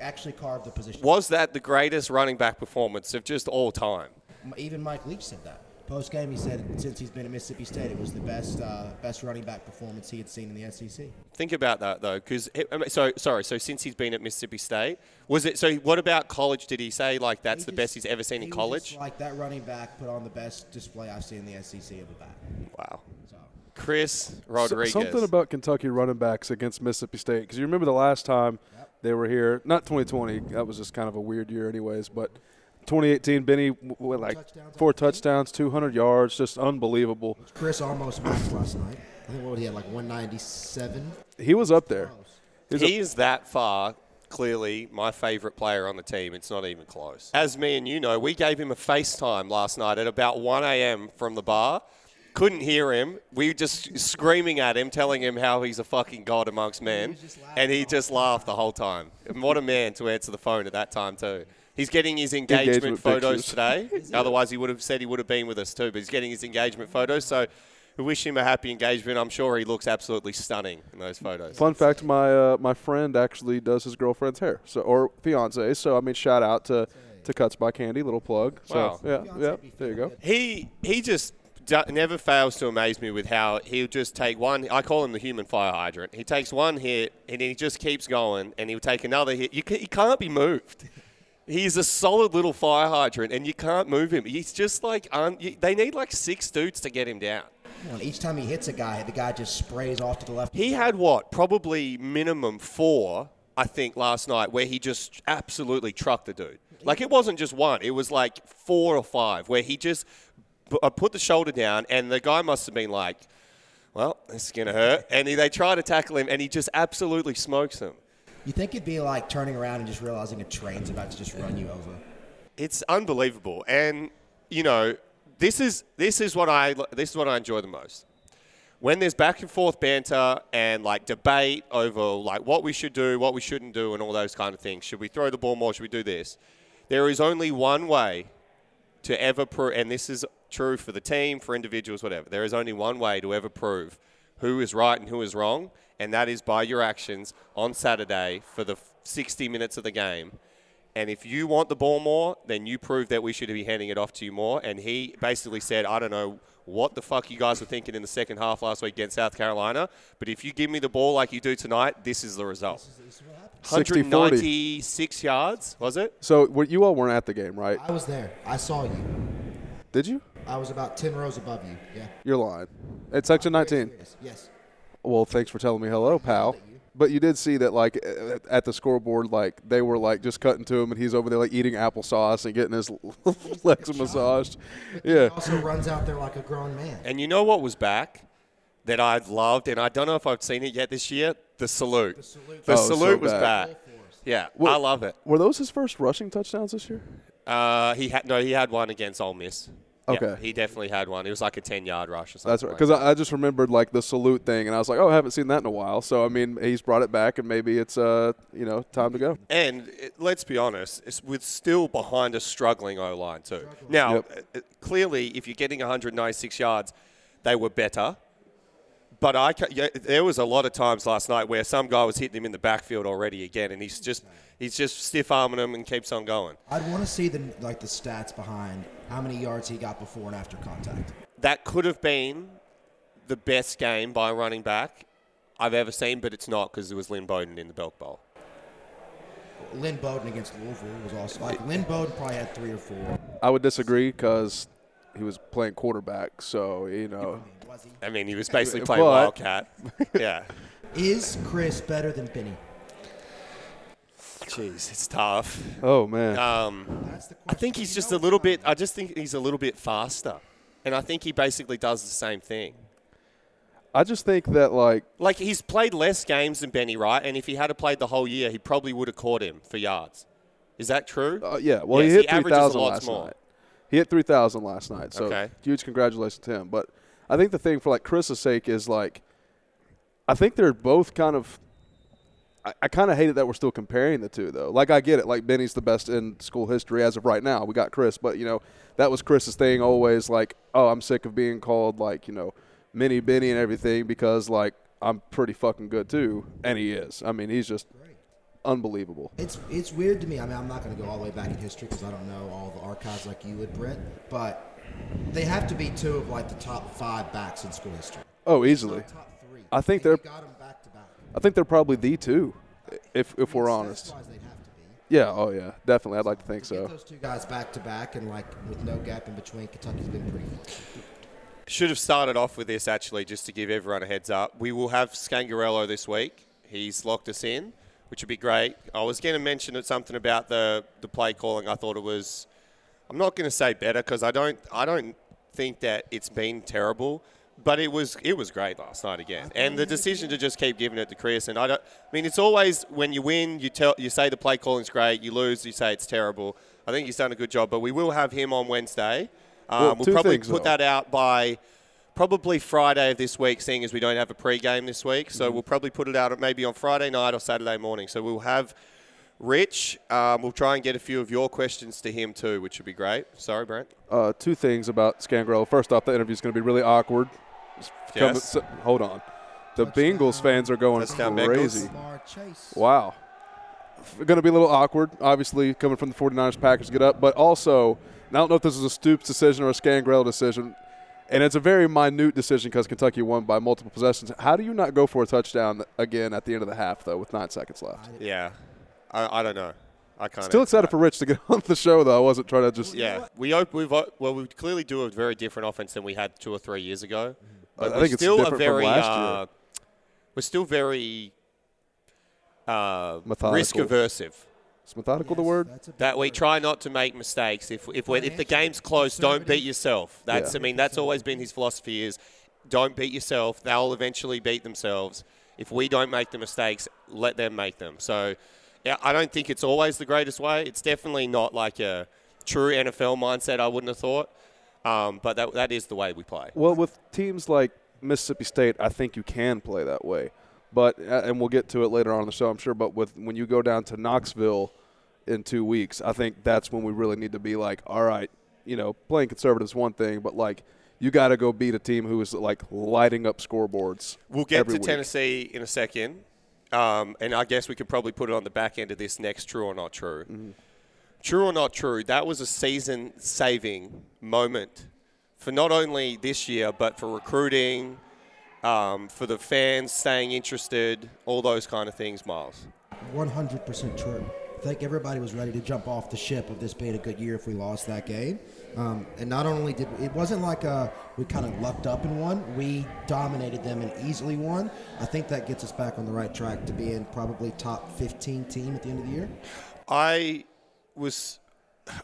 actually carve the position. Was that the greatest running back performance of just all time? Even Mike Leach said that. Post game, he said since he's been at Mississippi State, it was the best uh, best running back performance he had seen in the SEC. Think about that though, because so sorry. So since he's been at Mississippi State, was it? So what about college? Did he say like that's He the just- best he's ever seen he in was college? just like that running back put on the best display I've seen in the SEC of a back. Wow. So Chris S- Rodriguez. Something about Kentucky running backs against Mississippi State because you remember the last time they were here, not 2020. That was just kind of a weird year, anyways. But 2018, Benny w- w- like touchdowns, four touchdowns, 200 yards, just unbelievable. Chris almost matched last night. I think what would he have like 197. He was up there. He's a- he is that far. Clearly, my favourite player on the team. It's not even close. As me and you know, we gave him a FaceTime last night at about 1 a.m. from the bar. Couldn't hear him. We were just screaming at him, telling him how he's a fucking god amongst men, and he just laughed the whole time. And what a man to answer the phone at that time too. He's getting his engagement, Engagement photos pictures. today. <laughs> Otherwise, he would have said he would have been with us too. But he's getting his engagement photos, so we wish him a happy engagement. I'm sure he looks absolutely stunning in those photos. Fun fact: my uh, my friend actually does his girlfriend's hair, so or fiance. So I mean, shout out to to Cuts by Candy, little plug. So Wow. yeah, yeah, there you go. He he just do- never fails to amaze me with how he'll just take one. I call him the human fire hydrant. He takes one hit and he just keeps going, and he'll take another hit. You ca he can't be moved. He's a solid little fire hydrant, and you can't move him. He's just like they need like six dudes to get him down. Well, each time he hits a guy, the guy just sprays off to the left. He had what? Probably minimum four, I think, last night, where he just absolutely trucked the dude. Like it wasn't just one; it was like four or five, where he just uh, put the shoulder down, and the guy must have been like, "Well, this is gonna hurt," and he, they try to tackle him, and he just absolutely smokes them. You think it'd be like turning around and just realizing a train's about to just run you over? It's unbelievable, and you know, this is this is what I this is what I enjoy the most. When there's back and forth banter and like debate over like what we should do, what we shouldn't do, and all those kind of things. Should we throw the ball more? Should we do this? There is only one way to ever prove, and this is true for the team, for individuals, whatever. There is only one way to ever prove who is right and who is wrong, and that is by your actions on Saturday for the 60 minutes of the game. And if you want the ball more, then you prove that we should be handing it off to you more. And he basically said, I don't know what the fuck you guys were thinking in the second half last week against South Carolina, but if you give me the ball like you do tonight, this is the result. 60-40. 196 yards, was it? So what you all weren't at the game, right? I was there. I saw you. Did you? I was about 10 rows above you. Yeah. You're lying. It's section 19. Yes. yes. Well, thanks for telling me hello, pal. But you did see that, like, at the scoreboard, like, they were, like, just cutting to him, and he's over there, like, eating applesauce and getting his <laughs> legs massaged. Yeah. Also runs out there like a grown man. And you know what was back that I loved, and I don't know if I've seen it yet this year? The salute. The salute, Oh, so was bad. back. Yeah, Well- I love it. Were those his first rushing touchdowns this year? Uh, he had no, he had one against Ole Miss. Yeah, Okay. he definitely had one. It was like a ten-yard rush or something. That's right. like Because I, I just remembered, like, the salute thing, and I was like, oh, I haven't seen that in a while. So, I mean, he's brought it back, and maybe it's, uh, you know, time to go. And it, let's be honest, it's with still behind a struggling O line too. Now, Yep. uh, clearly, if you're getting 196 yards, they were better. But I, yeah, there was a lot of times last night where some guy was hitting him in the backfield already again, and he's just he's just stiff arming him and keeps on going. I'd want to see the like the stats behind how many yards he got before and after contact. That could have been the best game by a running back I've ever seen, but it's not because it was Lynn Bowden in the Belk Bowl. Lynn Bowden against Louisville was also like Lynn Bowden probably had three or four. I would disagree because he was playing quarterback. So, you know, Was he? I mean, he was <laughs> basically playing But- <laughs> Wildcat. Yeah. <laughs> Is Chris better than Benny? Jeez, it's tough. oh, man. Um, That's the question. I think he's just a little bit. I just think he's a little bit faster, and I think he basically does the same thing. I just think that, like, Like he's played less games than Benny, right? And if he had played the whole year, he probably would have caught him for yards. Is that true? Uh, yeah, well, Yes, he hit he 3,000 last more. night. He hit 3,000 last night. So Okay. huge congratulations to him. But I think the thing for like Chris's sake is like, I think they're both kind of. I, I kind of hate it that we're still comparing the two though. Like I get it. Like Benny's the best in school history as of right now. We got Chris, but you know that was Chris's thing always. Like, oh, I'm sick of being called like you know, mini Benny and everything because like I'm pretty fucking good too, and he is. I mean, he's just unbelievable. It's it's weird to me. I mean, I'm not going to go all the way back in history because I don't know all the archives like you would, Brent. But They have to be two of like the top five backs in school history. Oh, easily. Top three. I think And they're- got them back to back. I think they're probably the two, if if we're honest. Stats-wise, they'd have to be. Yeah. Oh yeah. Definitely. I'd like to think Get so. those two guys back to back and like with no gap in between, Kentucky's been pretty. Should have started off with this actually, just to give everyone a heads up. We will have Scangarello this week. He's locked us in, which would be great. I was going to mention something about the the play calling. I thought it was. I'm not going to say better because I don't. I don't think that it's been terrible, but it was. It was great last night again. And the decision to just keep giving it to Chris. And I don't. I mean, it's always when you win, you tell you say the play calling's great. You lose, you say it's terrible. I think he's done a good job. But we will have him on Wednesday. Um, Well, we'll probably put though. that out by probably Friday of this week, seeing as we don't have a pre-game this week. Mm-hmm. So we'll probably put it out maybe on Friday night or Saturday morning. So we'll have Rich. Um, we'll try and get a few of your questions to him too, which would be great. Sorry, Brent. Uh, two things about Scangarello. First off, the interview is going to be really awkward. It's Yes. so- hold on. The Bengals fans are going Touchdown crazy. Wow. Going to be a little awkward, obviously, coming from the 49ers Packers get up. But also, and I don't know if this is a Stoops decision or a Scangarello decision, and it's a very minute decision because Kentucky won by multiple possessions. How do you not go for a touchdown again at the end of the half, though, with nine seconds left? Yeah, I, I don't know. I can't. Still excited that. for Rich to get <laughs> on the show, though. I wasn't trying to just. Yeah, we op- we've o- well we clearly do a very different offense than we had two or three years ago. But I we're think it's still a different from very last uh, year. we're still very uh, Methodical. risk aversive. Is methodical the word? That's a big That we word. try not to make mistakes. If if, we if the game's close, don't beat yourself. That's Yeah. I mean that's always been his philosophy is don't beat yourself. They'll eventually beat themselves. If we don't make the mistakes, let them make them. So yeah, I don't think it's always the greatest way. It's definitely not like a true NFL mindset. I wouldn't have thought. Um, but that that is the way we play. Well, with teams like Mississippi State, I think you can play that way. But uh, and we'll get to it later on in the show, I'm sure. But with when you go down to Knoxville in two weeks, I think that's when we really need to be like, all right, you know, playing conservative is one thing, but like you got to go beat a team who is like lighting up scoreboards. We'll get to week. Tennessee in a second, um, and I guess we could probably put it on the back end of this next true or not true. Mm-hmm. True or not true, that was a season saving moment for not only this year, but for recruiting, um, for the fans staying interested, all those kind of things, Miles. 100% true. I think everybody was ready to jump off the ship of this being a good year if we lost that game. Um, and not only did it wasn't like uh we kind of lucked up and won, we dominated them and easily won. I think that gets us back on the right track to being probably top 15 team at the end of the year. I was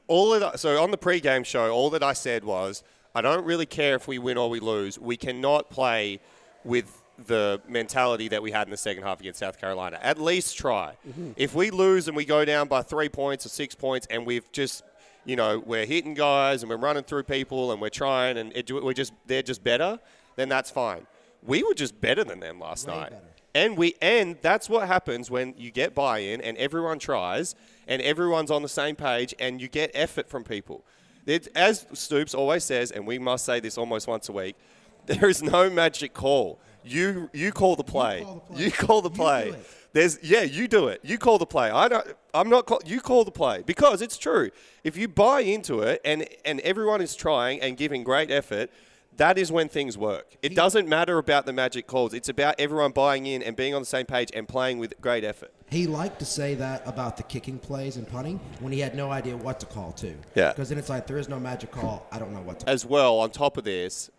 all that. So on the pre-game show, all that I said was, I don't really care if we win or we lose. We cannot play with the mentality that we had in the second half against South Carolina. At least try. If we lose and we go down by three points or six points, and we've just you know, we're hitting guys and we're running through people and we're trying and it, we're just they're just better, then that's fine. We were just better than them last Way night. better. And we and that's what happens when you get buy-in and everyone tries and everyone's on the same page and you get effort from people. It, as Stoops always says, and we must say this almost once a week, <laughs> there is no magic call. You you call the play. call the play. You call the You play. it. There's yeah, you do it. You call the play. I don't. I'm not. Call, you call the play because it's true. If you buy into it and and everyone is trying and giving great effort, that is when things work. It doesn't matter about the magic calls. It's about everyone buying in and being on the same page and playing with great effort. He liked to say that about the kicking plays and punting when he had no idea what to call too. Yeah. Because then it's like there is no magic call. I don't know what to. As well, on top of this,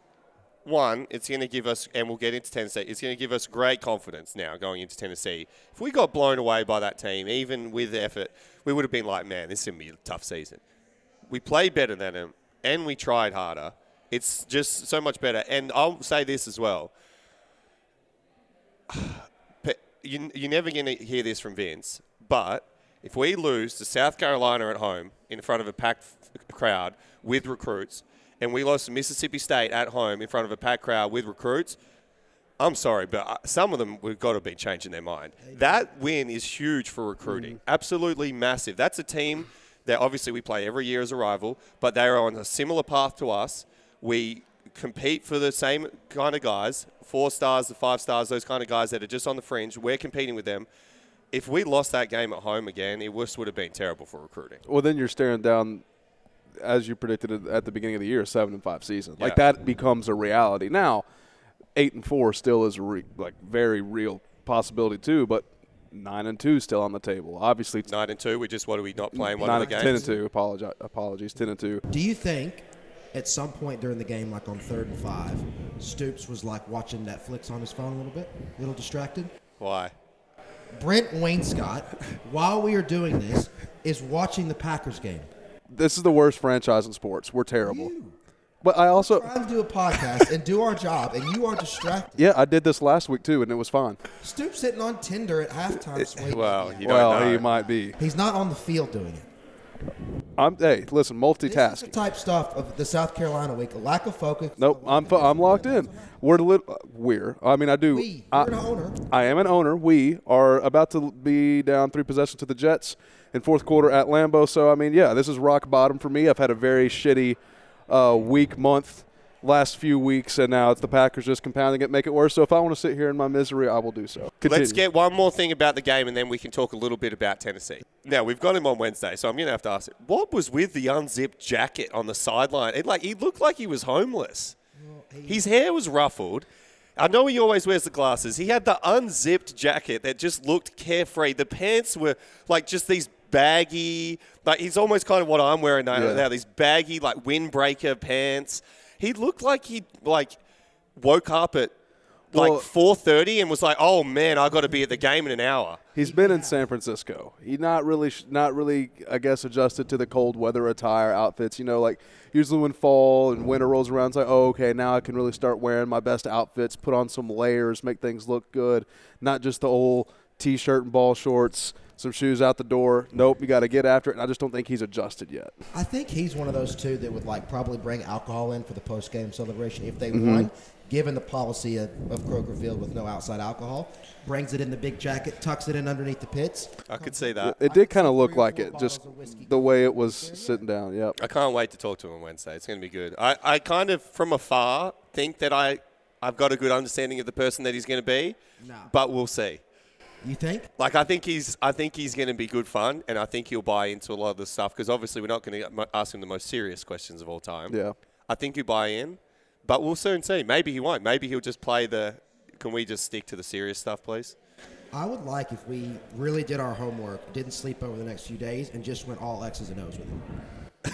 one, it's going to give us, and we'll get into Tennessee, it's going to give us great confidence now going into Tennessee. If we got blown away by that team, even with effort, we would have been like, man, this is going to be a tough season. We played better than them, and we tried harder. It's just so much better. And I'll say this as well. <sighs> You, you're never going to hear this from Vince, but if we lose to South Carolina at home in front of a packed crowd with recruits, and we lost to Mississippi State at home in front of a packed crowd with recruits, I'm sorry, but uh, some of them we've got to be changing their mind. That win is huge for recruiting, absolutely massive. That's a team that obviously we play every year as a rival, but they are on a similar path to us. We compete for the same kind of guys, four stars, the five stars, those kind of guys that are just on the fringe. We're competing with them. If we lost that game at home again, it just would have been terrible for recruiting. Well, then you're staring down as you predicted at the beginning of the year, a seven and five season. Like that becomes a reality. Now, eight and four still is a re- like very real possibility too, but nine and two still on the table. Obviously, it's Nine and two. We just what are we not playing one nine of the and ten and two. Apologize, apologies, ten and two. Do you think at some point during the game, like on third and five, Stoops was like watching Netflix on his phone a little bit, a little distracted? Why? Brent Wainscott, while we are doing this, is watching the Packers game. This is the worst franchise in sports. We're terrible. You But I also, trying to do a podcast and do our job, and you are distracted. yeah, I did this last week too, and it was fine. Stoops sitting on Tinder at halftime. swinging. Well, you don't Well, know. he might be. He's not on the field doing it. I'm. Hey, listen, This is the multitasking. type stuff of the South Carolina week. A lack of focus. Nope, I'm fo- I'm locked in. We're a little we're. I mean, I do. We, I, you're an owner. I am an owner. We are about to be down three possessions to the Jets in fourth quarter at Lambeau. So I mean, yeah, this is rock bottom for me. I've had a very shitty uh, week, month, last few weeks, and now it's the Packers just compounding it, make it worse. So if I want to sit here in my misery, I will do so. Continue. Let's get one more thing about the game, and then we can talk a little bit about Tennessee. Now we've got him on Wednesday, so I'm going to have to ask: it. What was with the unzipped jacket on the sideline? It like he looked like he was homeless. His hair was ruffled. I know he always wears the glasses. He had the unzipped jacket that just looked carefree. The pants were like just these baggy, like he's almost kind of what I'm wearing now. Yeah. now these baggy, like windbreaker pants. He looked like he like woke up at like Well- 4:30 and was like, "Oh man, I got to be at the game in an hour." He's been in San Francisco. He not really, not really, I guess, adjusted to the cold weather attire outfits. You know, like usually when fall and winter rolls around, it's like, oh, okay, now I can really start wearing my best outfits, put on some layers, make things look good, not just the old t-shirt and ball shorts, some shoes out the door. Nope, you got to get after it. And I just don't think he's adjusted yet. I think he's one of those two that would like probably bring alcohol in for the post game celebration if they Mm-hmm. won. Given the policy of, of Kroger Field with no outside alcohol, brings it in the big jacket, tucks it in underneath the pits. I could see that. It did kind of look like it, just bottles of whiskey the way it was sitting down. Yep. I can't wait to talk to him Wednesday. It's going to be good. I, I kind of, from afar, think that I, I've got a good understanding of the person that he's going to be, Nah. but we'll see. You think? Like I think he's, I think he's going to be good fun, and I think he'll buy into a lot of the stuff because obviously we're not going to ask him the most serious questions of all time. Yeah. I think he'll buy in, but we'll soon see. Maybe he won't. Maybe he'll just play the. Can we just stick to the serious stuff, please? I would like if we really did our homework, didn't sleep over the next few days, and just went all X's and O's with him. <laughs>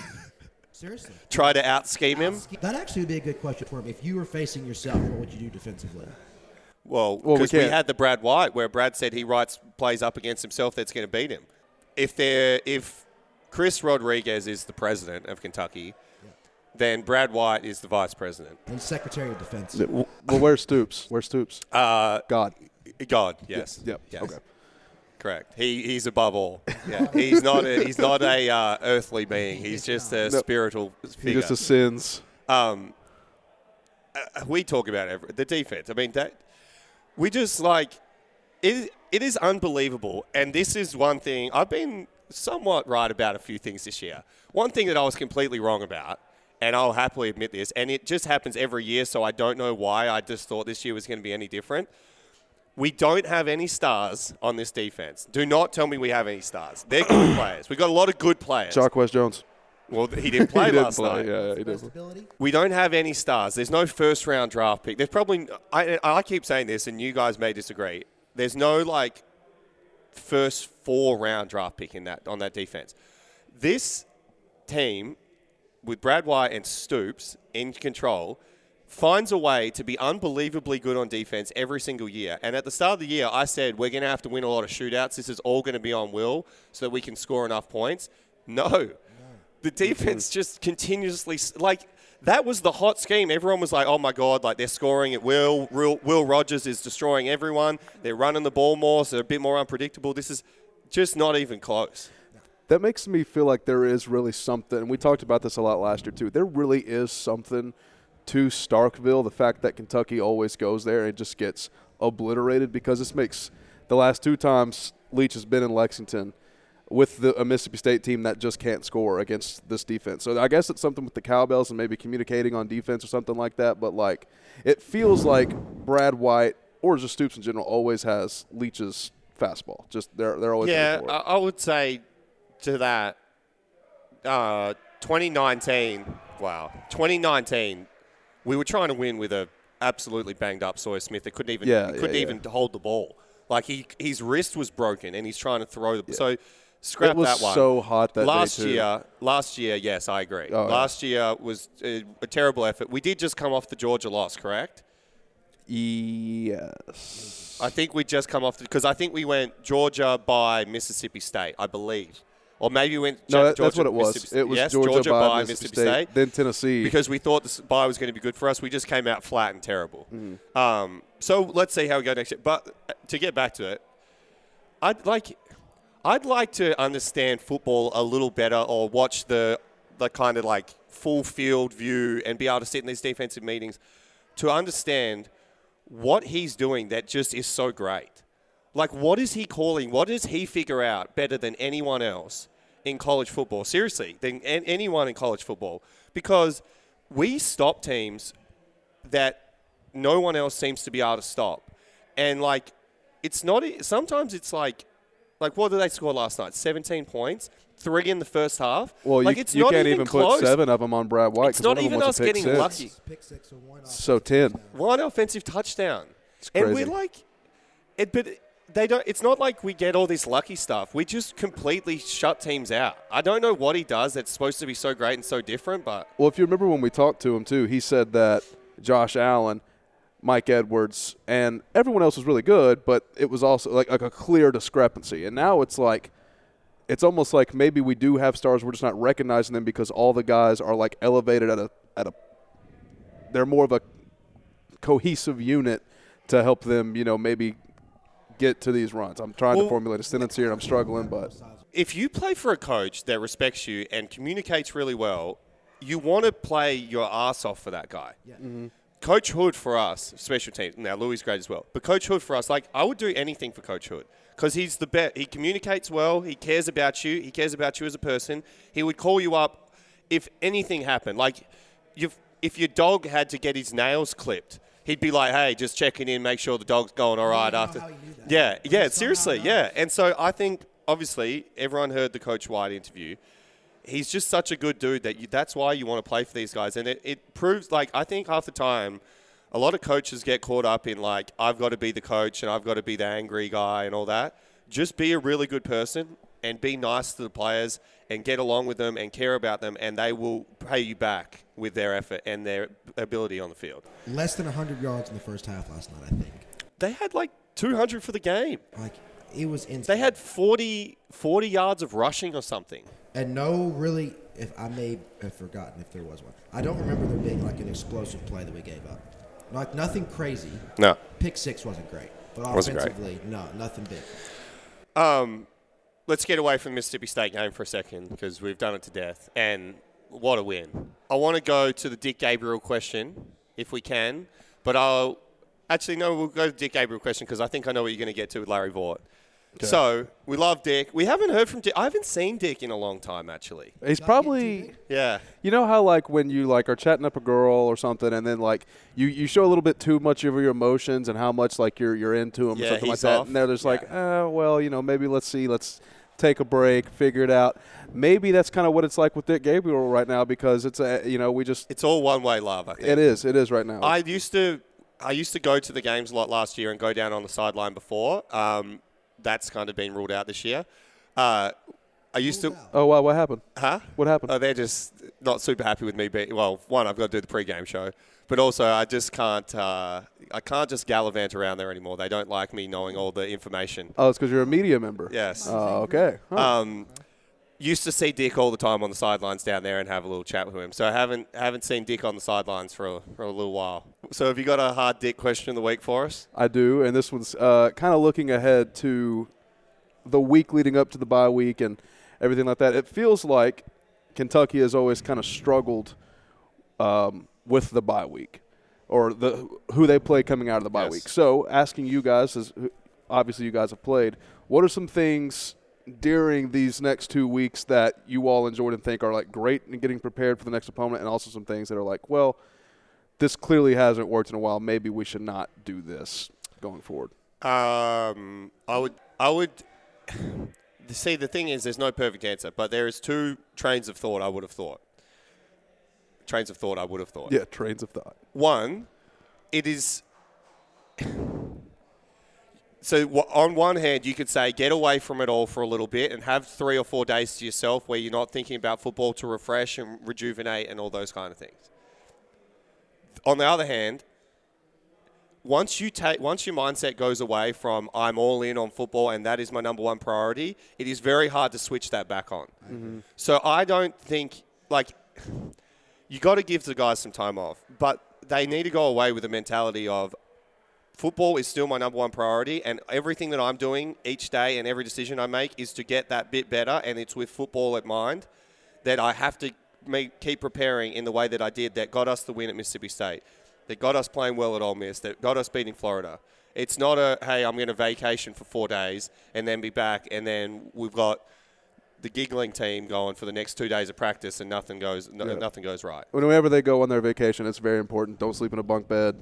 Seriously. Try to out scheme him. That actually would be a good question for him. If you were facing yourself, what would you do defensively? Well, Well, we because we, had the Brad White, where Brad said he writes plays up against himself that's going to beat him. If they're if Chris Rodriguez is the president of Kentucky, then Brad White is the vice president. And Secretary of Defense. Well, where's Stoops? Where's Stoops? Uh, God. God, yes, Yep. yes. Okay. correct. He he's above all. <laughs> Yeah, he's not a, he's not a uh, earthly being. He's just a No. spiritual He just ascends. um, uh, we talk about every, the defense. I mean, that we just like it. It is unbelievable, and this is one thing I've been somewhat right about a few things this year. One thing that I was completely wrong about, and I'll happily admit this, and it just happens every year, so I don't know why. I just thought this year was going to be any different. We don't have any stars on this defense. Do not tell me we have any stars. They're good <coughs> players. We've got a lot of good players. Jarquez Jones. Well, he <laughs> didn't play he didn't last play. night. Yeah, yeah, he did. Ability? We don't have any stars. There's no first round draft pick. There's probably I, I keep saying this, and you guys may disagree. There's no like first four round draft pick in that on that defense. This team with Brad White and Stoops in control finds a way to be unbelievably good on defense every single year. And at the start of the year, I said we're going to have to win a lot of shootouts. This is all going to be on Will so that we can score enough points. No. The defense just continuously like that was the hot scheme. Everyone was like, "Oh my god, like they're scoring at will. Will, will Rogers is destroying everyone. They're running the ball more, so they're a bit more unpredictable." This is just not even close. that makes me feel like there is really something. We talked about this a lot last year too. There really is something to Starkville. The fact that Kentucky always goes there and just gets obliterated because this makes the last two times Leach has been in Lexington with the, a Mississippi State team that just can't score against this defense. So I guess it's something with the cowbells and maybe communicating on defense or something like that. But like, it feels like Brad White or just Stoops in general always has Leach's fastball. Just they're they're always Yeah, I, would say to that, uh, 2019. Wow, 2019. We were trying to win with a absolutely banged up Sawyer Smith that couldn't even Yeah, couldn't yeah, yeah. even hold the ball. Like he his wrist was broken and he's trying to throw the so. Scrap It was that one. so hot that day, last too. year. Last year, yes, I agree. Oh, last year was a, a terrible effort. We did just come off the Georgia loss, correct? Yes. I think we just come off because I think we went Georgia by Mississippi State, I believe, or maybe we went No, that, Georgia, that's what it was. It was yes, Georgia, by, Mississippi, State, then Tennessee. because we thought the bye was going to be good for us. We just came out flat and terrible. Mm-hmm. Um, so let's see how we go next year. But uh, to get back to it, I'd like, I'd like to understand football a little better, or watch the the kind of like full field view, and be able to sit in these defensive meetings to understand what he's doing that just is so great. Like, what is he calling? What does he figure out better than anyone else in college football? Seriously, than anyone in college football, because we stop teams that no one else seems to be able to stop, and like, it's not. Sometimes it's like, like what did they score last night? Seventeen points, three in the first half. well, like you, it's you not can't even, put seven of them on Brad White. It's not even us getting six. lucky. Pick six, so one off. So ten. one offensive touchdown. It's And we're like, it, but they don't. It's not like we get all this lucky stuff. We just completely shut teams out. I don't know what he does that's supposed to be so great and so different, but Well, if you remember when we talked to him too, he said that Josh Allen, Mike Edwards, and everyone else was really good, but it was also like, like a clear discrepancy. And now it's like it's almost like maybe we do have stars, we're just not recognizing them because all the guys are like elevated at a at a they're more of a cohesive unit to help them, you know, maybe get to these runs. I'm trying Well- to formulate a sentence here and I'm struggling, but if you play for a coach that respects you and communicates really well, you want to play your ass off for that guy. Mm-hmm. Coach Hood for us, special teams. Now Louis is great as well, but Coach Hood for us, like I would do anything for Coach Hood because he's the best. He communicates well. He cares about you. He cares about you as a person. He would call you up if anything happened. Like you've, if your dog had to get his nails clipped. He'd be like, "Hey, just checking in, make sure the dog's going all right oh, know after." how he knew that. Yeah, yeah, seriously, yeah. And so I think, obviously, everyone heard the Coach White interview. He's just such a good dude that you, that's why you want to play for these guys. And it, it proves, like, I think half the time, a lot of coaches get caught up in, like, I've got to be the coach and I've got to be the angry guy and all that. Just be a really good person and be nice to the players and get along with them and care about them, and they will pay you back with their effort and their ability on the field. Less than 100 yards in the first half last night, I think. They had like 200 for the game. Like, it was insane. They had 40, 40 yards of rushing or something. And no, really, if I may have forgotten if there was one. I don't remember there being like an explosive play that we gave up. Like nothing crazy. No. Pick six wasn't great, but Wasn't great. no, nothing big. Um, let's get away from the Mississippi State game for a second because we've done it to death. And what a win. I want to go to the Dick Gabriel question if we can, but I'll actually, no, we'll go to the Dick Gabriel question because I think I know what you're going to get to with Larry Vaught. So we love Dick. We haven't heard from Dick. I haven't seen Dick in a long time, actually. he's probably Yeah. You know how like when you like are chatting up a girl or something, and then like you, you show a little bit too much of your emotions and how much like you're you're into them Yeah, or something like he's that, off. and they're just like, Yeah. uh, well, you know, maybe let's see, let's take a break, figure it out. Maybe that's kind of what it's like with Dick Gabriel right now because it's a you know we just It's all one way love, I think. it is it is right now. I used to I used to go to the games a lot last year and go down on the sideline before. Um, that's kind of been ruled out this year. Uh, I used to, oh wow, what happened? huh? What happened? Oh, they're just not super happy with me. Being, well, one, I've got to do the pre-game show, but also I just can't. Uh, I can't just gallivant around there anymore. They don't like me knowing all the information. oh, it's because you're a media member. Yes. Oh, okay. Huh. Um, used to see Dick all the time on the sidelines down there and have a little chat with him. So I haven't haven't seen Dick on the sidelines for a, for a little while. So have you got a hard Dick question of the week for us? I do, and this one's uh, kind of looking ahead to the week leading up to the bye week and everything like that. It feels like Kentucky has always kind of struggled um, with the bye week or the who they play coming out of the bye Yes. week. So, asking you guys, as obviously you guys have played, what are some things during these next two weeks that you all enjoyed and think are like great in getting prepared for the next opponent, and also some things that are like, well, this clearly hasn't worked in a while. Maybe we should not do this going forward. Um, I would, I would. <sighs> See, the thing is, there's no perfect answer, but there is two trains of thought. I would have thought. trains of thought I would have thought. Yeah, trains of thought. One, it is. So on one hand, you could say get away from it all for a little bit and have three or four days to yourself where you're not thinking about football to refresh and rejuvenate and all those kind of things. On the other hand, once you take once your mindset goes away from I'm all in on football and that is my number one priority, it is very hard to switch that back on. Mm-hmm. So I don't think like <sighs> you got to give the guys some time off, but they need to go away with the mentality of football is still my number one priority, and everything that I'm doing each day and every decision I make is to get that bit better, and it's with football at mind that I have to make, keep preparing in the way that I did that got us the win at Mississippi State, that got us playing well at Ole Miss, that got us beating Florida. It's not a hey, I'm going to vacation for four days and then be back, and then we've got the giggling team going for the next two days of practice, and nothing goes no, Yeah. nothing goes right. Whenever they go on their vacation, it's very important. Don't sleep in a bunk bed.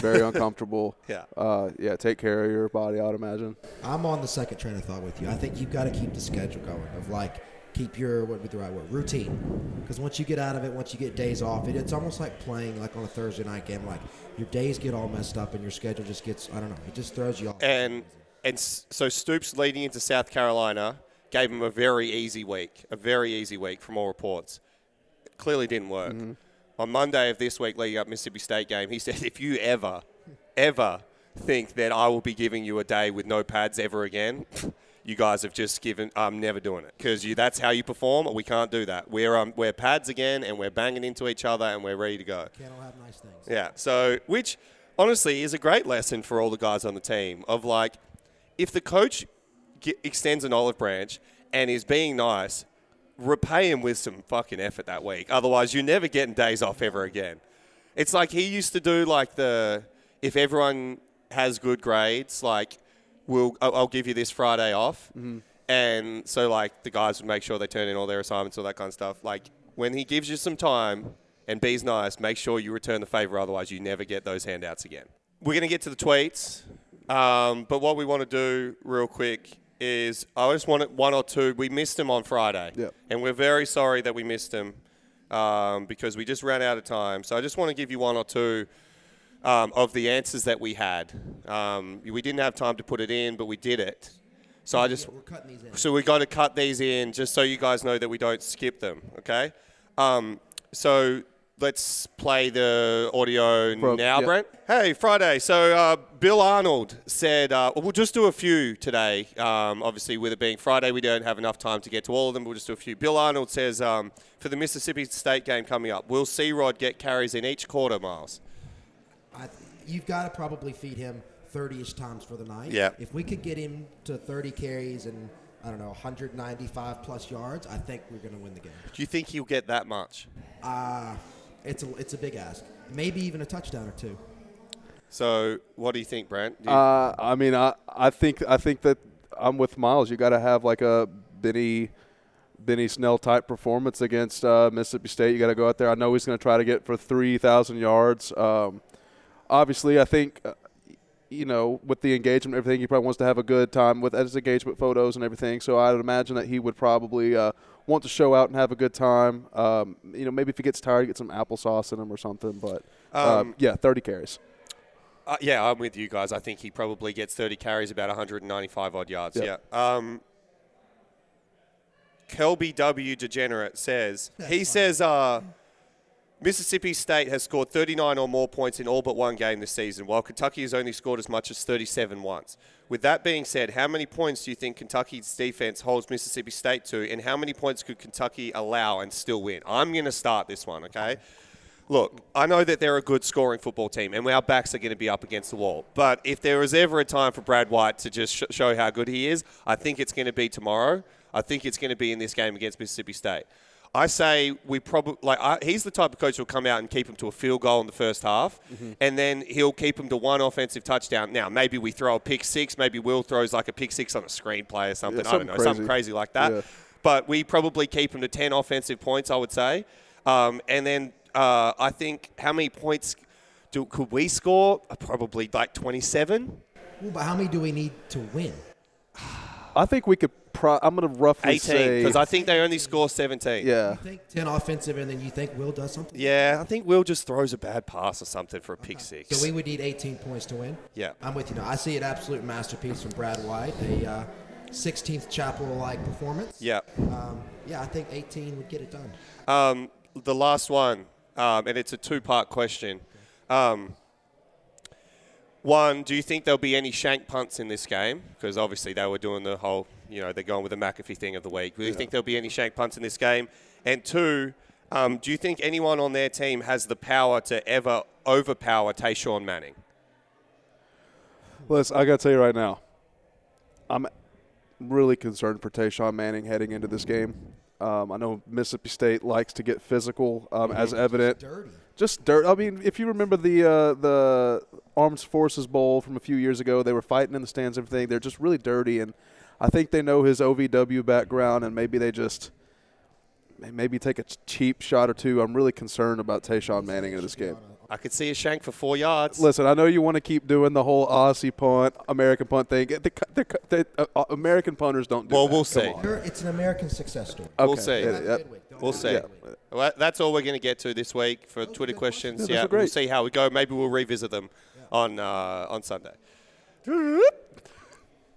Very uncomfortable. <laughs> Yeah. Uh, yeah. Take care of your body. I'd imagine. I'm on the second train of thought with you. I think you've got to keep the schedule going of like keep your what would be the right word routine because once you get out of it, once you get days off, it, it's almost like playing like on a Thursday night game. Like your days get all messed up and your schedule just gets I don't know. It just throws you off. and and so Stoops leading into South Carolina gave him a very easy week, a very easy week from all reports. Clearly didn't work. On Monday of this week, leading up Mississippi State game, he <laughs> said, "If you ever, ever think that I will be giving you a day with no pads ever again." <laughs> You guys have just given. I'm never doing it because you. That's how you perform. We can't do that. We're um, we're pads again, and we're banging into each other, and we're ready to go. Can't all have nice things. Yeah. So, which honestly is a great lesson for all the guys on the team of like, if the coach ge- extends an olive branch and is being nice, repay him with some fucking effort that week. Otherwise, you're never getting days off ever again. It's like he used to do like the if everyone has good grades, like we'll I'll I'll give you this Friday off. And so like the guys would make sure they turn in all their assignments, all that kind of stuff. Like when he gives you some time and be's nice, make sure you return the favor. Otherwise, you never get those handouts again. We're gonna get to the tweets, um, but what we want to do real quick is I just wanted one or two. We missed them on Friday, Yep. and we're very sorry that we missed them um, because we just ran out of time. So I just want to give you one or two um, of the answers that we had. Um, we didn't have time to put it in, but we did it. So I just We're cutting these in. so we got to cut these in just so you guys know that we don't skip them. Okay. Um, so let's play the audio From- now, yeah. Brent. Hey, Friday. So uh, Bill Arnold said uh, we'll just do a few today. Um, obviously, with it being Friday, we don't have enough time to get to all of them. We'll just do a few. Bill Arnold says um, for the Mississippi State game coming up, will C Rod get carries in each quarter, Miles? I, you've got to probably feed him 30-ish times for the night. Yeah. If we could get him to 30 carries and I don't know 195 plus yards, I think we're going to win the game. Do you think he'll get that much? Uh, it's a it's a big ask. Maybe even a touchdown or two. So what do you think, Brent? You- Uh, I mean, I, I think I think that I'm with Miles. You got to have like a Benny Benny Snell type performance against uh, Mississippi State. You got to go out there. I know he's going to try to get for three thousand yards. Um, obviously, I think. Uh, you know, with the engagement and everything, he probably wants to have a good time with his engagement photos and everything. So I would imagine that he would probably uh, want to show out and have a good time. Um, you know, maybe if he gets tired, get some applesauce in him or something. But uh, Um, yeah, 30 carries. Uh, yeah, I'm with you guys. I think he probably gets 30 carries, about 195 odd yards. Yep. Yeah. Um, Kelby W. Degenerate says, he says uh, Mississippi State has scored 39 or more points in all but one game this season, while Kentucky has only scored as much as 37 once. With that being said, how many points do you think Kentucky's defense holds Mississippi State to, and how many points could Kentucky allow and still win? I'm going to start this one, okay? Look, I know that they're a good scoring football team, and our backs are going to be up against the wall. But if there was ever a time for Brad White to just sh- show how good he is, I think it's going to be tomorrow. I think it's going to be in this game against Mississippi State. I say we probably like I, he's the type of coach who'll come out and keep him to a field goal in the first half, and then he'll keep him to one offensive touchdown. Now maybe we throw a pick six, maybe Will throws like a pick six on a screenplay or something. Yeah, I don't something know, something crazy. crazy like that. Yeah. But we probably keep him to ten offensive points, I would say. Um, and then uh, I think how many points do, could we score? Probably like twenty-seven. Well, but how many do we need to win? <sighs> I think we could pro- I'm gonna roughly 18, say because I think they only score 17. yeah. You think 10 offensive, and then you think Will does something? Yeah, I think Will just throws a bad pass or something for a pick six. So we would need 18 points to win? Yeah. I'm with you now. I see an absolute masterpiece from Brad White, a uh, Sistine Chapel-like performance. yeah. Um, yeah, I think 18 would get it done. Um, the last one, um, and it's a two-part question. Um, one, do you think there'll be any shank punts in this game? Because obviously they were doing the whole, you know, they're going with the McAfee thing of the week. Do you think there'll be any shank punts in this game? And two, um, do you think anyone on their team has the power to ever overpower Tashawn Manning? Listen, I gotta tell you right now, I'm really concerned for Tashawn Manning heading into this game. Um, I know Mississippi State likes to get physical, um, as evident. Dirty. Just dirt. I mean, if you remember the uh, the Armed Forces Bowl from a few years ago, they were fighting in the stands and everything. They're just really dirty, and I think they know his OVW background, and maybe they just maybe take a cheap shot or two. I'm really concerned about Tashawn Manning in this game. I could see a shank for four yards. Listen, I know you want to keep doing the whole Aussie punt, American punt thing. The, the, the, uh, uh, American punters don't do Well, that. we'll Come see. It's an American success story. We'll Okay. see. Yeah, yeah. We'll see. Yeah. Well, that's all we're going to get to this week for Twitter questions. Yeah, Yeah, we'll see how we go. Maybe we'll revisit them on uh, on Sunday.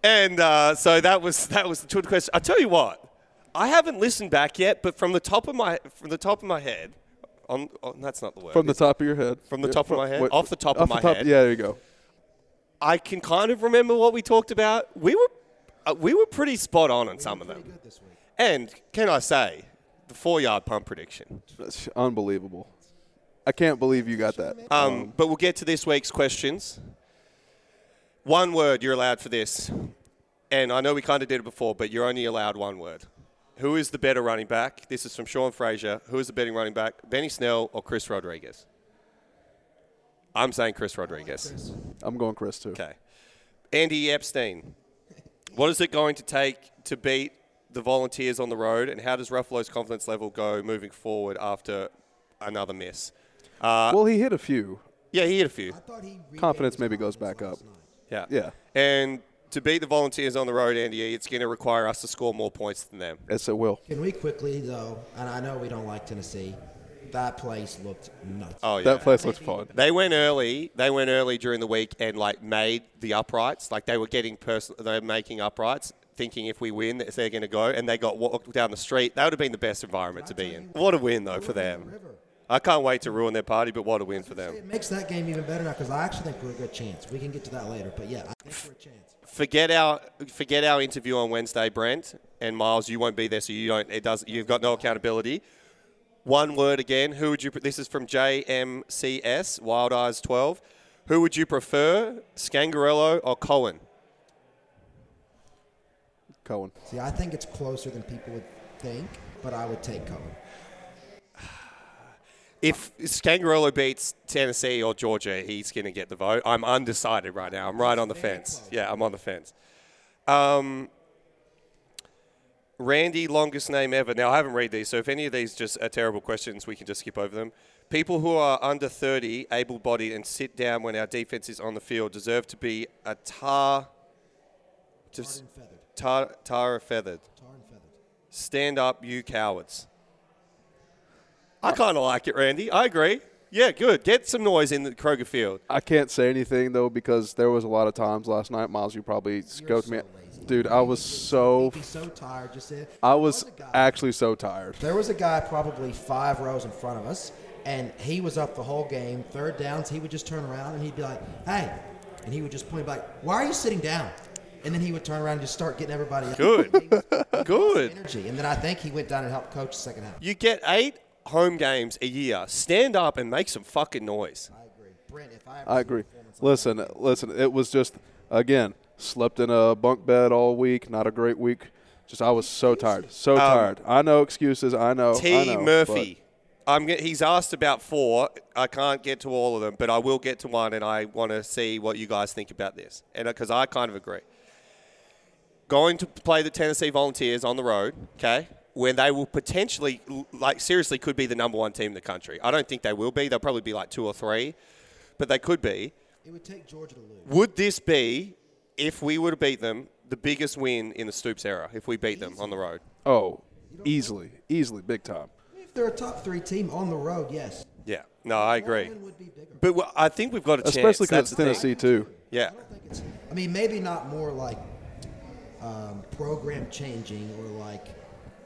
And uh, so that was that was the Twitter question. I tell you what, I haven't listened back yet, but from the top of my from the top of my head, on, on that's not the word. From the is it? top of your head. From the Yeah, top of my head? wait, Off the top of off my the head. Yeah, there you go. I can kind of remember what we talked about. We were uh, we were pretty spot on on some of them. Good this week. And can I say, the four yard pump prediction. That's unbelievable. I can't believe you got that. Um, but we'll get to this week's questions. One word you're allowed for this. And I know we kind of did it before, but you're only allowed one word. Who is the better running back? This is from Sean Frazier. Who is the better running back? Benny Snell or Chris Rodriguez? I'm saying Chris Rodriguez. I'm going Chris too. Okay. Andy Epstein. What is it going to take to beat the Volunteers on the road, and how does Ruffolo's confidence level go moving forward after another miss? Uh, well, he hit a few. yeah, he hit a few. I thought he Confidence maybe goes back up. Last night. Yeah. Yeah. And to beat the Volunteers on the road, Andy, it's going to require us to score more points than them. Yes, it will. Can we quickly, though, and I know we don't like Tennessee, that place looked nuts. Oh yeah. That place looks fun. They went early. They went early during the week and like made the uprights. Like they were getting personal. They were making uprights, thinking if we win, they're going to go. And they got walked down the street. That would have been the best environment to be in. What a win though for them. I can't wait to ruin their party, but what a win for them. It makes that game even better now because I actually think we're a good chance. We can get to that later, but yeah, I think we're a chance. Forget our forget our interview on Wednesday, Brent and Miles. You won't be there, so you don't. It does. You've got no accountability. One word again. Who would you? This is from JMCS Wild Eyes 12. Who would you prefer, Scangarello or Cohen? Cohen. See, I think it's closer than people would think, but I would take Cohen. If Scangarello beats Tennessee or Georgia, he's going to get the vote. I'm undecided right now. I'm right on the fence. Yeah, I'm on the fence. Um, Randy, longest name ever. Now, I haven't read these, so if any of these just are terrible questions, we can just skip over them. People who are under 30, able bodied, and sit down when our defense is on the field deserve to be a tar. And feathered. tar, tar feathered. Tar and feathered. Stand up, you cowards. I kind of like it, Randy. I agree. Yeah, good. Get some noise in the Kroger Field. I can't say anything though because there was a lot of times last night. Miles, you probably scoped me. lazy. Dude, I was so. He's so tired. Just said. I was There a guy- actually so tired. There was a guy probably five rows in front of us, and he was up the whole game. Third downs, he would just turn around and he'd be like, "Hey," and he would just point back, "Why are you sitting down?" And then he would turn around and just start getting everybody up. Good. <laughs> He was- Good. energy. And then I think he went down and helped coach the second half. You get eight home games a year. Stand up and make some fucking noise. I agree, Brent. If I, ever I agree. Listen, that- listen. It was just again slept in a bunk bed all week. Not a great week. Just I was so tired, so um, tired. I know excuses. I know. I T. know, Murphy. I'm, he's asked about four. I can't get to all of them, but I will get to one, and I want to see what you guys think about this. And uh, because I kind of agree. Going to play the Tennessee Volunteers on the road, okay, when they will potentially, like, seriously, could be the number one team in the country. I don't think they will be. They'll probably be like two or three, but they could be. it would take Georgia to lose. Would this be, if we were to beat them, the biggest win in the Stoops era if we beat them on the road. Oh, easily, easily, big time. If they're a top three team on the road, yes. Yeah, no, I agree. Would be bigger. But well, I think we've got a chance. Especially That's because it's the thing. Tennessee too. Yeah, I don't think it's. I mean, maybe not more like um, program changing or like.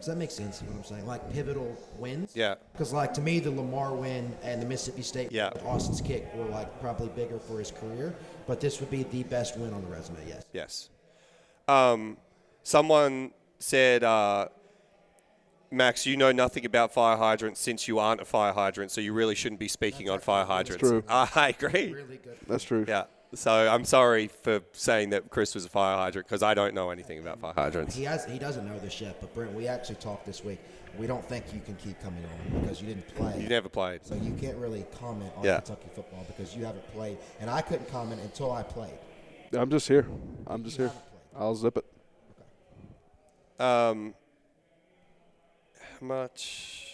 Does that make sense? You know what I'm saying? Like pivotal wins. Yeah. Because like to me, the Lamar win and the Mississippi State, Yeah. Austin's kick were like probably bigger for his career. But this would be the best win on the resume. Yes. yes. Um, someone said, uh, Max, you know nothing about fire hydrants since you aren't a fire hydrant, so you really shouldn't be speaking on fire hydrants. true. <laughs> I agree. Really good. That's true. Yeah. So I'm sorry for saying that Chris was a fire hydrant because I don't know anything about fire hydrants. He has. He doesn't know this yet. But Brent, we actually talked this week. We don't think you can keep coming on because you didn't play. You never played. So you can't really comment on Yeah. Kentucky football because you haven't played, and I couldn't comment until I played. I'm just here. I'm just here. I'll zip it. Um, how much?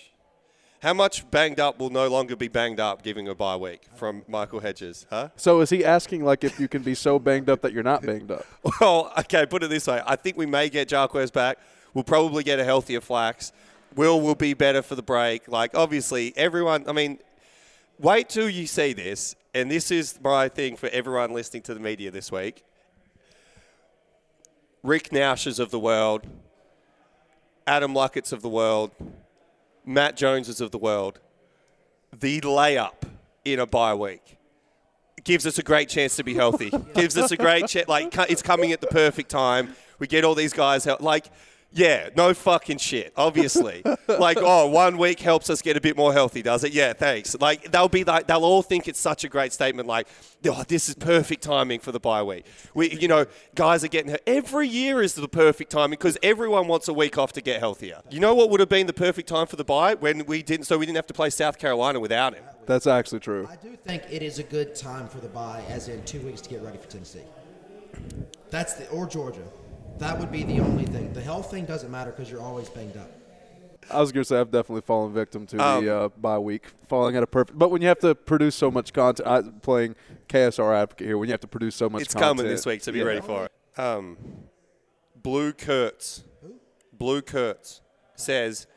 How much banged up will no longer be banged up giving a bye week from Michael Hedges? Huh? So is he asking like if you can be so banged up that you're not banged up? <laughs> Well, okay, put it this way. I think we may get Jarquez back. We'll probably get a healthier Flax. Will will be better for the break. Like, obviously, everyone, I mean, wait till you see this. And this is my thing for everyone listening to the media this week. Rick Naushes of the world, Adam Luckett's of the world, Matt Joneses of the world. The layup in a bye week gives us a great chance to be healthy. <laughs> gives us a great chance. Like it's coming at the perfect time. We get all these guys hel- like. Yeah, no fucking shit. Obviously, <laughs> like, oh, one week helps us get a bit more healthy, does it? Yeah, thanks. Like, they'll be like, they'll all think it's such a great statement. Like, oh, this is perfect timing for the bye week. We, you know, guys are getting every year is the perfect timing because everyone wants a week off to get healthier. You know what would have been the perfect time for the bye when we didn't, so we didn't have to play South Carolina without him. That's actually true. I do think it is a good time for the bye, as in two weeks to get ready for Tennessee. That's the or Georgia. That would be the only thing. The health thing doesn't matter because you're always banged up. I was gonna say I've definitely fallen victim to Um, the uh, bye week, falling at a perfect. But when you have to produce so much content, I'm playing KSR advocate here, when you have to produce so much, content. It's content, coming this week, so be yeah. ready for it. Um, Blue Kurtz. Blue Kurtz says,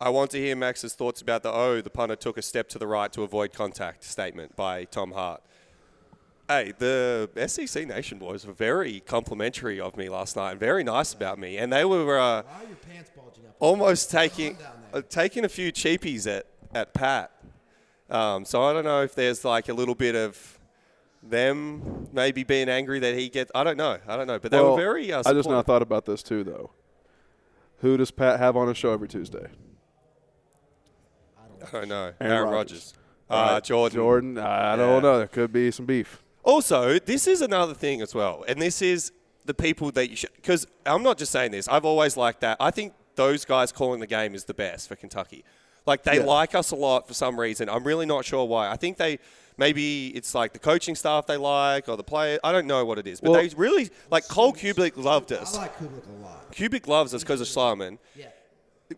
I want to hear Max's thoughts about the oh, the punter took a step to the right to avoid contact statement by Tom Hart. Hey, the SEC Nation boys were very complimentary of me last night and very nice about me. And they were uh, Why are your pants bulging up? almost taking uh, taking a few cheapies at, at Pat. Um, so I don't know if there's like a little bit of them maybe being angry that he gets. I don't know. I don't know. But they Well, were very. Uh, I just now thought about this too, though. Who does Pat have on his show every Tuesday? I don't know. Aaron Aaron, Rodgers. Rodgers. Uh, Jordan. Jordan. I Yeah. don't know. There could be some beef. Also, this is another thing as well, and this is the people that you should. Because I'm not just saying this. I've always liked that. I think those guys calling the game is the best for Kentucky. Like they Yeah. like us a lot for some reason. I'm really not sure why. I think they maybe it's like the coaching staff they like or the player. I don't know what it is, but Well- they really like Cole Cubelic loved us. I like Cubelic a lot. Cubelic loves us because of Schlarman. Yeah.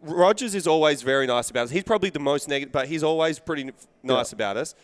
Rodgers is always very nice about us. He's probably the most negative, but he's always pretty n- nice Yeah. about us.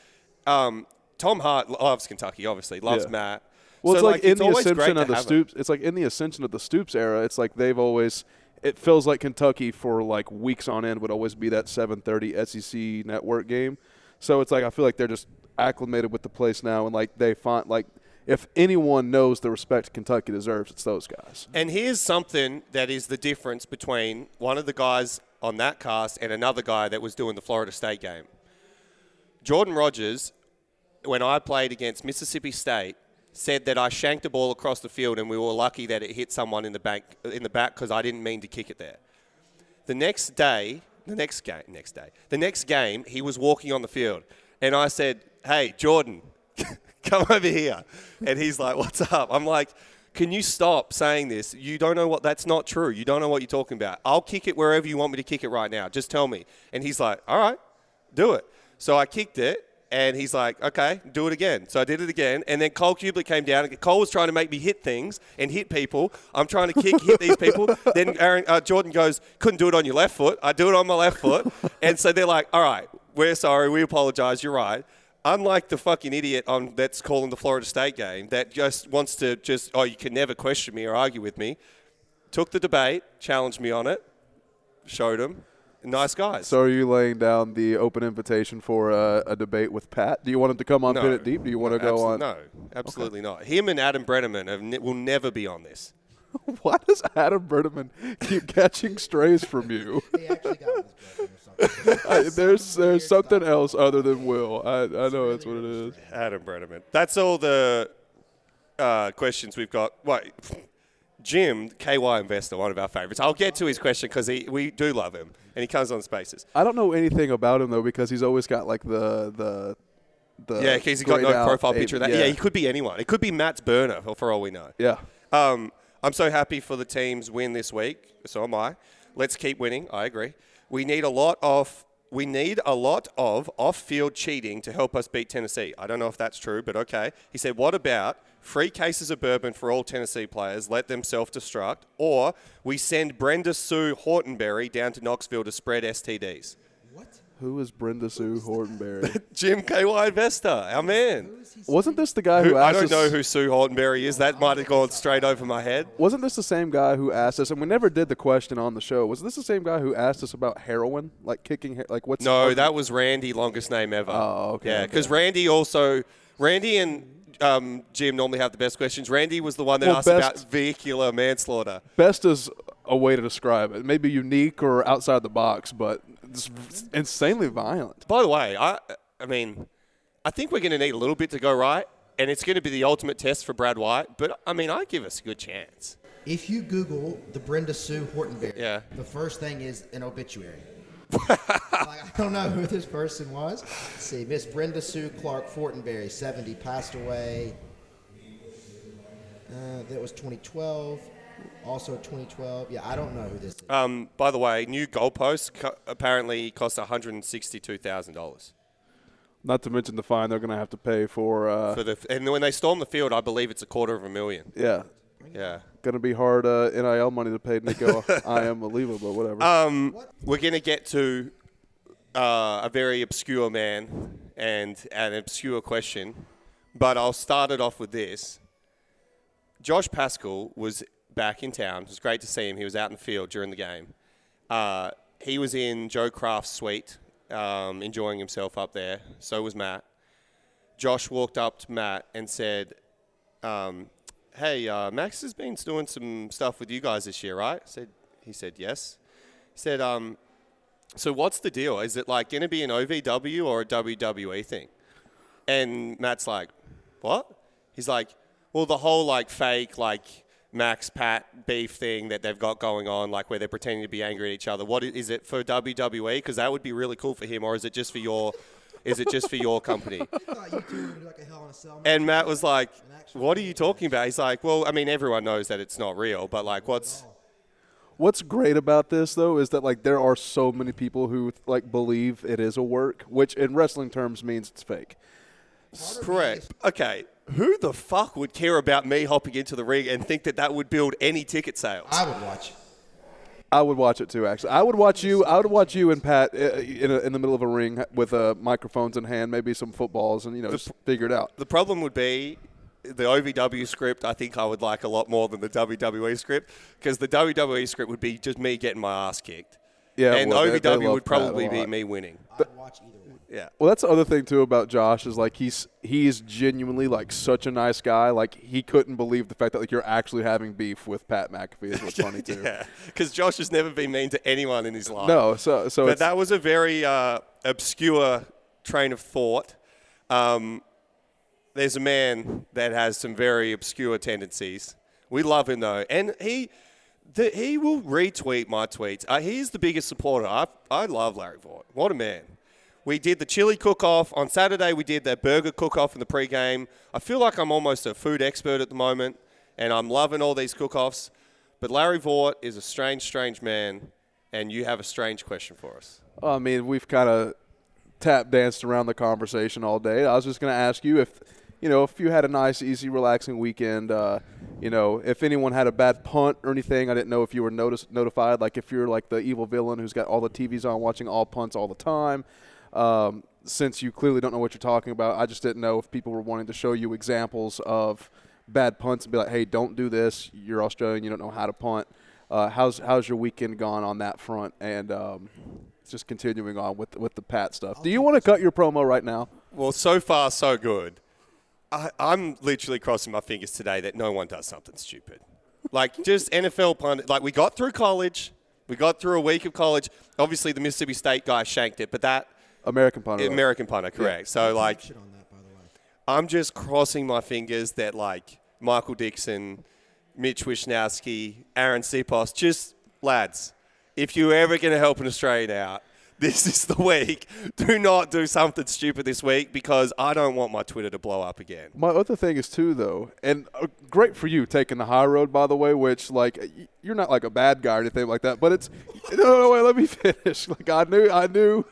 Um, Tom Hart loves Kentucky, obviously. Loves Yeah. Matt. Well, So, it's like, in the always great ascension of the have him. Stoops. It's like in the ascension of the Stoops era. It's like they've always. It feels like Kentucky for like weeks on end would always be that 7:30 SEC network game. So it's like I feel like they're just acclimated with the place now, and like they find like if anyone knows the respect Kentucky deserves, it's those guys. And here's something that is the difference between one of the guys on that cast and another guy that was doing the Florida State game. Jordan Rodgers, when I played against Mississippi State, said that I shanked a ball across the field and we were lucky that it hit someone in the back in the back because I didn't mean to kick it there. The next day, the next game, next day, the next game, he was walking on the field, and I said, "Hey, Jordan, <laughs> come over here," and he's like, "What's up?" I'm like. Can you stop saying this? You don't know what that's not true. You don't know what you're talking about. I'll kick it wherever you want me to kick it right now. Just tell me. And he's like, "All right, do it." So I kicked it, and he's like, okay, do it again. So I did it again. And then Cole Cubelic came down. And Cole was trying to make me hit things and hit people. I'm trying to kick, hit these people. <laughs> Then Aaron, uh, Jordan goes, couldn't do it on your left foot. I do it on my left foot. And so they're like, all right, we're sorry. We apologize. You're right. unlike the fucking idiot on that's calling the Florida State game that just wants to just oh you can never question me or argue with me, took the debate, challenged me on it, showed him, nice guys. So are you laying down the open invitation for a, a debate with Pat? Do you want him to come on No. Pin It Deep? Do you want to go Absol- on? No, absolutely not. Him and Adam Breneman have ne- will never be on this. <laughs> Why does Adam Breneman keep <laughs> catching strays from you? He actually got his or something. <laughs> I, there's there's something else other than Will. I, I know that's what it is. Adam Breneman. That's all the uh, questions we've got. Wait, Jim, KY Investor, one of our favourites. I'll get to his question because we do love him and he comes on spaces. I don't know anything about him though because he's always got like the the the yeah, he's got no profile picture of that. Yeah. he could be anyone. It could be Matt's burner, for- for all we know. yeah. Um, I'm so happy for the teams win this week. So am I. Let's keep winning. I agree. We need a lot of we need a lot of off-field cheating to help us beat Tennessee. I don't know if that's true, but okay. He said, "What about free cases of bourbon for all Tennessee players? Let them self-destruct, or we send Brenda Sue Hortonberry down to Knoxville to spread STDs." What? Who is Brenda Sue Hortonberry? <laughs> Jim KY Investor, our man. Wasn't this the guy who, Who, I asked don't us? know who Sue Hortonberry is. That might have gone straight over my head. Wasn't this the same guy who asked us? And we never did the question on the show. Was this the same guy who asked us about heroin, like kicking, like what's? No, that was Randy, longest name ever. Oh, okay, Yeah, okay. because Randy also, Randy and um, Jim normally have the best questions. Randy was the one that Well, asked best- about vehicular manslaughter. best is a way to describe it. Maybe unique or outside the box, but it's insanely violent. By the way, I, I mean, I think we're going to need a little bit to go right, and it's going to be the ultimate test for Brad White. But I mean, I give us a good chance. If you Google the Brenda Sue Hortonberry, Yeah. the first thing is an obituary. <laughs> like, I don't know who this person was. Let's see, Miss Brenda Sue Clark Fortenberry, 70, passed away. Uh, that was 2012. Also 2012. Yeah, I don't know who this is. Um, by the way, new goalposts co- apparently cost one hundred and sixty-two thousand dollars Not to mention the fine they're going to have to pay for. Uh, for the. And when they storm the field, I believe it's a quarter of a million. yeah, Yeah. going to be hard uh, NIL money to pay Nico. <laughs> I am a leaver, but whatever. Um, we're going to get to uh, a very obscure man and an obscure question, but I'll start it off with this. Josh Paschal was back in town. It was great to see him. He was out in the field during the game. Uh, he was in Joe Craft's suite, um, enjoying himself up there. So was Matt. Josh walked up to Matt and said, um, "Hey, uh, Max has been doing some stuff with you guys this year, right?" Said, he said, "Yes." He said, um, "So what's the deal? Is it like going to be an OVW or a WWE thing?" And Matt's like, "What?" He's like, "Well, the whole like fake like Max Pat beef thing that they've got going on, like where they're pretending to be angry at each other. What is it for WWE? Because that would be really cool for him, or is it just for your?" Is it just for your company? <laughs> And Matt was like, "What are you talking about?" He's like, "Well, I mean, everyone knows that it's not real, but like, what's What's great about this though is that like there are so many people who like believe it is a work, which in wrestling terms means it's fake. correct?" Okay, who the fuck would care about me hopping into the ring and think that that would build any ticket sales? I would watch. I would watch it too. Actually, I would watch you. I would watch you and Pat uh, in, a, in the middle of a ring with uh, microphones in hand, maybe some footballs, and you know just figure it out. The problem would be the OVW script. I think I would like a lot more than the WWE script because the WWE script would be just me getting my ass kicked. Yeah, and well, they- they OVW would probably be me winning. I'd watch either one. Yeah. Well, that's the other thing too about Josh is like he's he's genuinely like such a nice guy. Like he couldn't believe the fact that like you're actually having beef with Pat McAfee is what's <laughs> funny too. Yeah, because Josh has never been mean to anyone in his life. No, so so but that was a very uh, obscure train of thought. Um, there's a man that has some very obscure tendencies. We love him though, and he the, he will retweet my tweets. Uh, he's the biggest supporter. I I love Larry Vaught. What a man. We did the chili cook-off on Saturday. We did that burger cook-off in the pre-game. I feel like I'm almost a food expert at the moment, and I'm loving all these cook-offs. But Larry Vaught is a strange, strange man, and you have a strange question for us. I mean, we've kind of tap danced around the conversation all day. I was just going to ask you if, you know, if you had a nice, easy, relaxing weekend. Uh, you know, if anyone had a bad punt or anything, I didn't know if you were notice, notified. Like if you're like the evil villain who's got all the TVs on, watching all punts all the time. Um, since you clearly don't know what you're talking about, I just didn't know if people were wanting to show you examples of bad punts and be like, "Hey, don't do this. You're Australian. You don't know how to punt." Uh, how's how's your weekend gone on that front? And um, just continuing on with with the Pat stuff. Do you want to cut your promo right now? Well, so far so good. I, I'm literally crossing my fingers today that no one does something stupid. Like just NFL punt. Like we got through college, we got through a week of college. Obviously, the Mississippi State guy shanked it, but that American punter. American punter, correct? So like, on that, by the way. I'm just crossing my fingers that like Michael Dickson, Mitch Wishnowsky, Arryn Siposs, just lads, if you're ever going to help an Australian out, <laughs> this is the week. Do not do something stupid this week because I don't want my Twitter to blow up again. My other thing is too, though, and uh, great for you taking the high road, by the way. Which like you're not like a bad guy or anything like that, but it's <laughs> no, no, wait, let me <laughs> finish. Like I knew, I knew.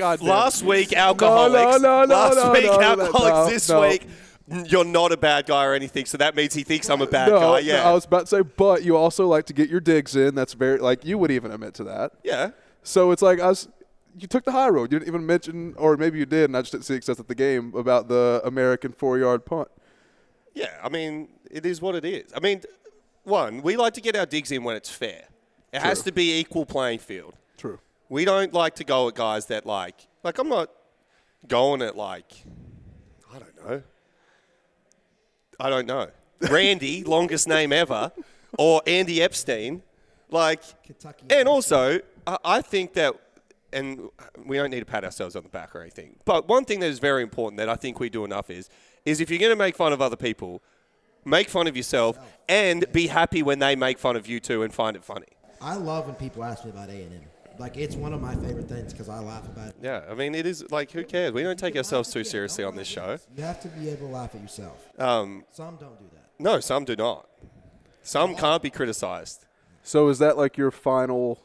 God. Last week, alcoholics. no, no, Last no, week, no, no, alcoholics. no, this no. week, you're not a bad guy or anything. So that means he thinks I'm a bad no, guy. no, Yeah. I was about to say, but you also like to get your digs in. That's very like you would even admit to that. yeah. So it's like was. You took the high road. You didn't even mention, or maybe you did, and I just didn't see excess at the game about the American four-yard punt. Yeah, I mean, it is what it is. I mean, one, we like to get our digs in when it's fair. It has to be equal playing field. We don't like to go at guys that like, like I'm not going at like, I don't know. I don't know. <laughs> Randy, longest name ever, or Andy Epstein, like, Kentucky. and also I, I think that, and we don't need to pat ourselves on the back or anything. But one thing that is very important that I think we do enough is, is if you're going to make fun of other people, make fun of yourself oh. and be happy when they make fun of you too and find it funny. I love when people ask me about A and M. Like it's one of my favorite things because I laugh about it. Yeah, I mean, it is like, who cares? We don't take ourselves too seriously on this show. You have to be able to laugh at yourself. Um, Some don't do that. no, some do not. Some can't be criticized. So is that like your final?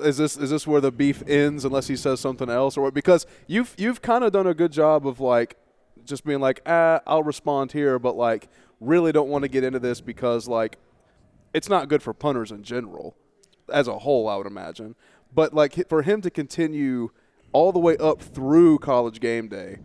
Is this is this where the beef ends unless he says something else, or what? Because you've you've kind of done a good job of like just being like, ah, I'll respond here, but like really don't want to get into this because like it's not good for punters in general, as a whole, I would imagine. But like for him to continue all the way up through college game day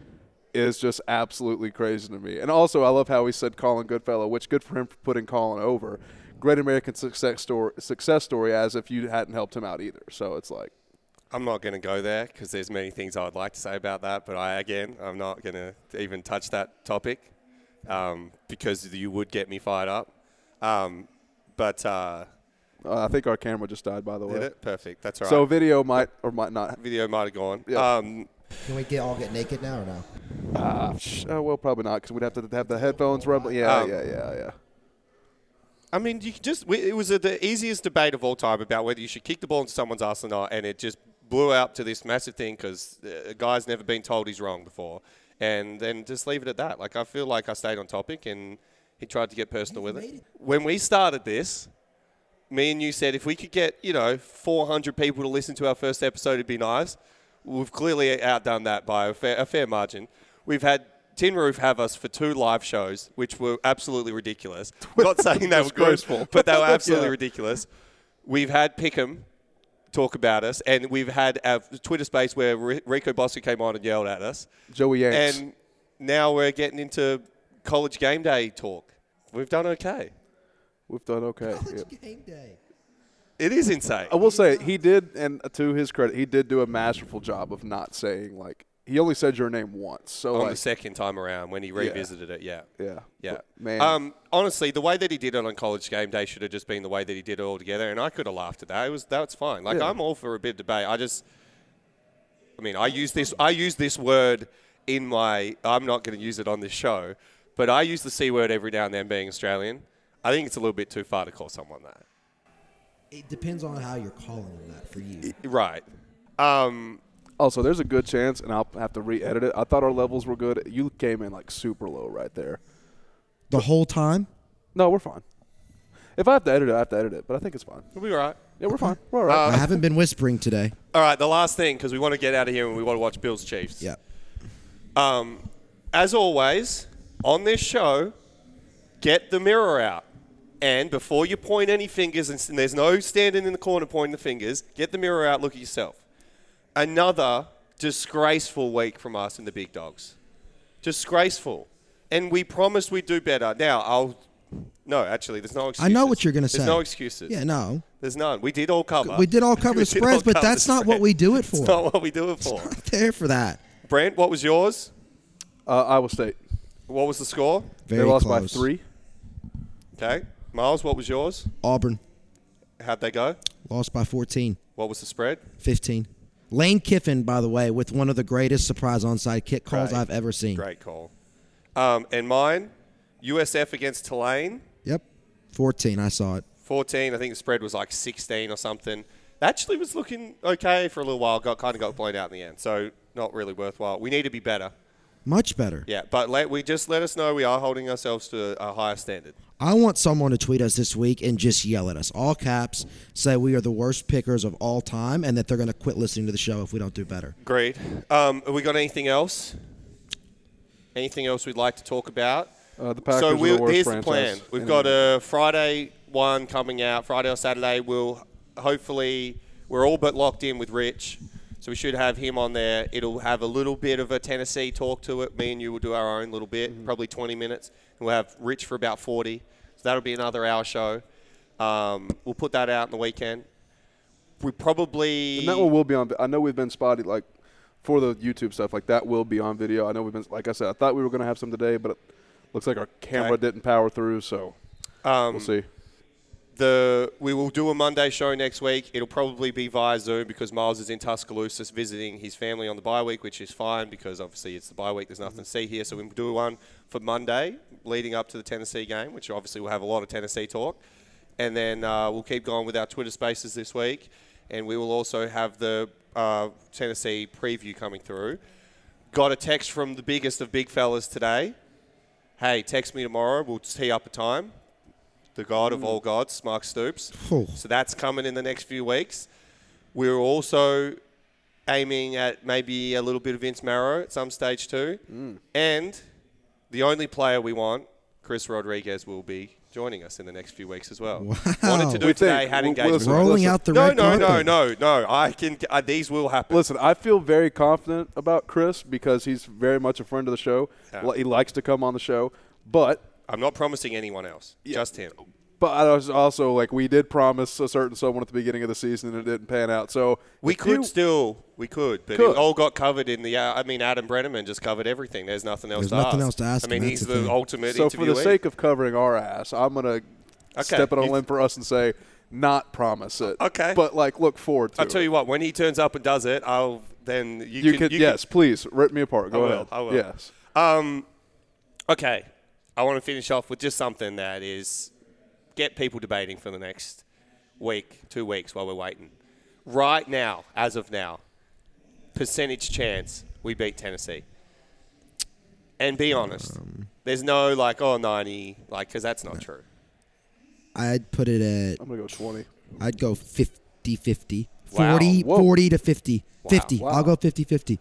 is just absolutely crazy to me. And also, I love how he said Colin Goodfellow, which good for him for putting Colin over. Great American success story, success story, as if you hadn't helped him out either. So it's like, I'm not going to go there because there's many things I would like to say about that, but I again, I'm not going to even touch that topic um, because you would get me fired up. Um, but uh, uh, I think our camera just died, by the way. did it? Perfect. That's all right. So video might or might not. video might have gone. Yeah. Um, Can we get all get naked now or no? Uh, sh- uh, well, probably not because we'd have to have the headphones rumbling. Yeah, Um, yeah, yeah, yeah. I mean, you just we- it was a, the easiest debate of all time about whether you should kick the ball into someone's ass or not, and it just blew out to this massive thing because a guy's never been told he's wrong before, and then just leave it at that. Like I feel like I stayed on topic, and he tried to get personal with it. When we started this, me and you said if we could get you know 400 people to listen to our first episode, it'd be nice. We've clearly outdone that by a fair, a fair margin. We've had Tin Roof have us for two live shows, which were absolutely ridiculous. <laughs> Not saying they were good, Disgraceful. but they were <laughs> absolutely Yeah. ridiculous. We've had Pickham talk about us, and we've had our Twitter space where Rico Bosco came on and yelled at us. Joey Yanks. And now we're getting into college game day talk. We've done okay. We've done okay. College yeah. game day. It is insane. I will say he did, and to his credit, he did do a masterful job of not saying like he only said your name once. So on like, the second time around when he revisited it, yeah. yeah, Yeah. But, man. Um, honestly, the way that he did it on college game day should have just been the way that he did it all together, and I could have laughed at that. It was that's fine. Like Yeah. I'm all for a bit of debate. I just, I mean, I use this I use this word in my. I'm not going to use it on this show, but I use the c word every now and then. Being Australian, I think it's a little bit too far to call someone that. It depends on how you're calling them that for you. Right. Um, also, there's a good chance, and I'll have to re-edit it. I thought our levels were good. You came in like super low right there. The whole time? No, we're fine. If I have to edit it, I have to edit it, but I think it's fine. we'll be all right. Yeah, we're fine. We're all right. Uh, I haven't been whispering today. All right. The last thing because we want to get out of here and we want to watch Bills Chiefs. Yeah. Um, as always, on this show, get the mirror out. And before you point any fingers, and there's no standing in the corner pointing the fingers, get the mirror out, look at yourself. Another disgraceful week from us and the big dogs. Disgraceful. And we promised we'd do better. Now, I'll. No, actually, there's no excuses. I know what you're going to say. There's no excuses. Yeah, no. There's none. We did all cover. We did all <laughs> cover the did spreads, but cover the that's not what we do it for. It's not what we do it for. there for that. Brent, what was yours? Uh, Iowa State. What was the score? Very they lost close. by three. Okay. Miles, what was yours? Auburn How'd they go? lost by 14, What was the spread? 15. Lane Kiffin, by the way, with one of the greatest surprise onside kick calls Great. I've ever seen. Great call. Um, and mine, USF against Tulane, Yep. 14, I saw it. 14. I think the spread was like 16 or something. Actually was looking okay for a little while. Got kind of got blown out in the end. So not really worthwhile. We need to be better. Much better. Yeah, but let, we just let us know we are holding ourselves to a higher standard. I want someone to tweet us this week and just yell at us, all caps, say we are the worst pickers of all time, and that they're going to quit listening to the show if we don't do better. Great. Um, have we got anything else? Anything else we'd like to talk about? Uh, the Packers so are we, the worst here's the franchise plan. We've in got a Friday one coming out, Friday or Saturday. We'll hopefully we're all but locked in with Rich, so we should have him on there. It'll have a little bit of a Tennessee talk to it. Me and you will do our own little bit, Mm-hmm. probably 20 minutes. We'll have Rich for about 40, so that'll be another hour show. Um, we'll put that out in the weekend. We probably And that one will be on. I know we've been spotty like for the YouTube stuff. Like that will be on video. I know we've been. Like I said, I thought we were going to have some today, but it looks like our camera Okay. didn't power through. So um, we'll see. The we will do a Monday show next week. It'll probably be via Zoom because Miles is in Tuscaloosa visiting his family on the bye week, which is fine because obviously it's the bye week. There's nothing to see here, so we'll do one for Monday leading up to the Tennessee game, which obviously we'll have a lot of Tennessee talk, and then uh, we'll keep going with our Twitter Spaces this week, and we will also have the uh, Tennessee preview coming through. Got a text from the biggest of big fellas today. Hey, text me tomorrow. We'll tee up a time the god of all gods, Mark Stoops. So that's coming in the next few weeks. We're also aiming at maybe a little bit of Vince Marrow at some stage too. And the only player we want, Chris Rodriguez, will be joining us in the next few weeks as well. Wow. Wanted to do We it today, think- had we'll- engagement. listen, with- Rolling out the no, red no, no, carpet. no, no. I can. Uh, these will happen. Listen, I feel very confident about Chris because he's very much a friend of the show. Yeah. He likes to come on the show, but I'm not promising anyone else. Just him. but I was also like we did promise a certain someone at the beginning of the season and it didn't pan out. So We could you- still, we could, but Could. it all got covered in the. Uh, I mean, Adam Breneman just covered everything. There's nothing else. There's to nothing ask. else to ask I mean, he's the the thing. ultimate So for the sake of covering our ass, I'm gonna step it on a limb for us and say not promise it. Okay. but like look forward to I'll tell it. you what. When he turns up and does it, I'll then you, You, can. could you yes, please rip me apart. Go I will, ahead. I will. Yes. Um, okay, I want to finish off with just something that is get people debating for the next week, two weeks while we're waiting. Right now, as of now, percentage chance we beat Tennessee. And be honest, Um, there's no like oh 90 like because that's not true. I'd put it at, I'm gonna go twenty. I'd go 50 50. Wow. 40, 40 to 50. 50. Wow. I'll go 50 50.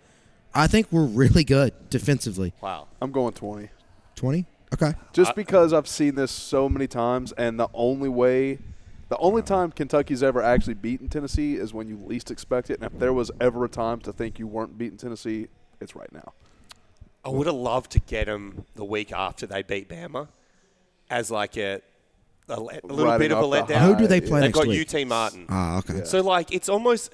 I think we're really good defensively. Wow. I'm going twenty. 20? Okay. Just because I've seen this so many times, and the only way, the only time Kentucky's ever actually beaten Tennessee is when you least expect it. And if there was ever a time to think you weren't beating Tennessee, it's right now. I would have loved to get them the week after they beat Bama as like a, a, le- a little Riding bit of a off the letdown. Who do they play They've next got week? UT Martin. Ah, okay. So like it's almost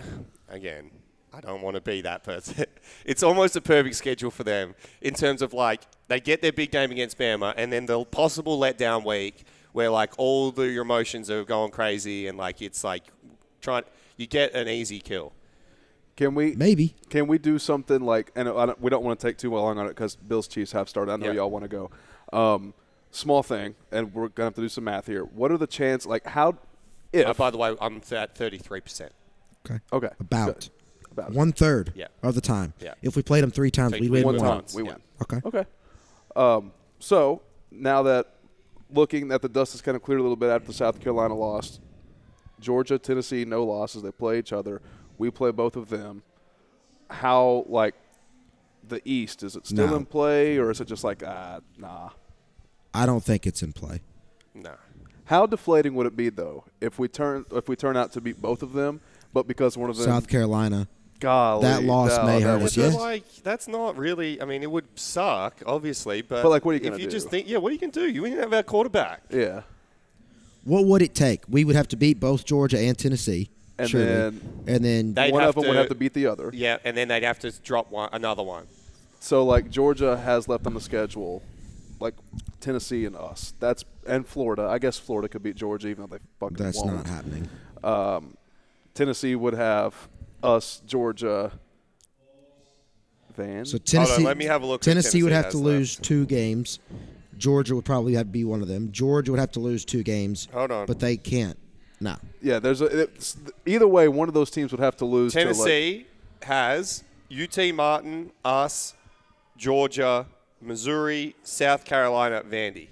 again, I don't want to be that person. <laughs> it's almost a perfect schedule for them in terms of like they get their big game against Bama and then the possible letdown week where like all the your emotions are going crazy and like it's like trying you get an easy kill. Can we? Maybe. Can we do something like? And I don't, we don't want to take too long on it because Bills Chiefs have started. I know Yeah. y'all want to go. Um, small thing, and we're gonna have to do some math here. What are the chances? Like how? If Uh, by the way, I'm at 33%. Okay. okay, About. good. About One third Yeah. of the time. Yeah. If we played them three times, we we win one one. time once, we yeah. Okay. Okay. Um, so now that looking that the dust has kind of cleared a little bit after South Carolina lost, Georgia, Tennessee, no losses. They play each other. We play both of them. How like the East is it still No. in play or is it just like ah nah? I don't think it's in play. No. How deflating would it be though if we turn if we turn out to beat both of them, but because one of them South Carolina Golly, That loss no, may that hurt would us, But yes? like that's not really. I mean, it would suck, obviously, but But, like, what are you if gonna you do? just think, yeah, what are you gonna do? You didn't have our quarterback. Yeah. What would it take? We would have to beat both Georgia and Tennessee. And surely. then and then They'd one of them would have to beat the other. Yeah, and then they'd have to drop one, another one. So like Georgia has left on the schedule, like Tennessee and us. That's and Florida. I guess Florida could beat Georgia, even though they fucking that's won't. not happening. Um, Tennessee would have us, Georgia, Van. So Tennessee, let me have a look who Tennessee would have to lose two games. Georgia would probably have to be one of them. Georgia would have to lose two games. Hold on. but they can't. No, yeah, there's a it's, either way. One of those teams would have to lose. To like, Tennessee has UT Martin, us, Georgia, Missouri, South Carolina, Vandy.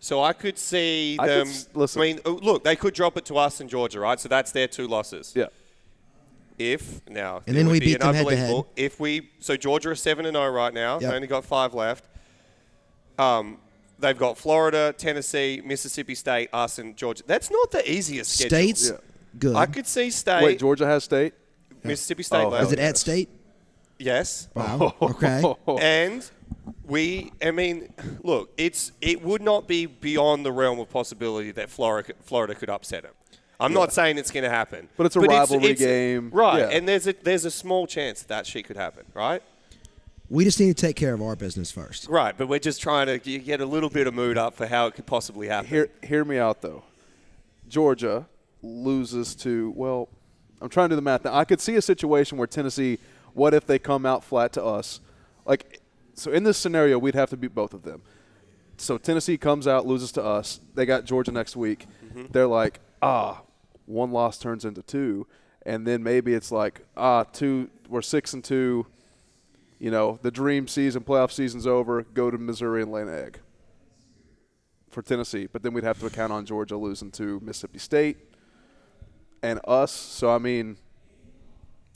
So I could see I could them. listen. I mean, oh, look, they could drop it to us in Georgia, right? So that's their two losses. yeah, If now, And then we be beat an them head to head. If we so Georgia is seven and zero right now. Yep. They only got five left. Um, they've got Florida, Tennessee, Mississippi State, us, and Georgia. That's not the easiest schedule. states Yeah. good. I could see State, wait, Georgia has state. Mississippi State. Oh. Is it at state? Yes. Wow. Okay. <laughs> And we, I mean, look, it's it would not be beyond the realm of possibility that Florida Florida could upset them. I'm not saying it's going to happen, But it's a rivalry game. right? Yeah. And there's a there's a small chance that shit could happen, right? we just need to take care of our business first. Right, but we're just trying to get a little bit of mood up for how it could possibly happen. Hear hear me out though. Georgia loses to well, I'm trying to do the math now. I could see a situation where Tennessee. What if they come out flat to us? Like, so in this scenario, we'd have to beat both of them. So Tennessee comes out, loses to us. They got Georgia next week. They're like, ah, one loss turns into two, and then maybe it's like, ah, two. We're six and two. You know, the dream season, playoff season's over. Go to Missouri and lay an egg for Tennessee, but then we'd have to account on Georgia losing to Mississippi State and us. So I mean,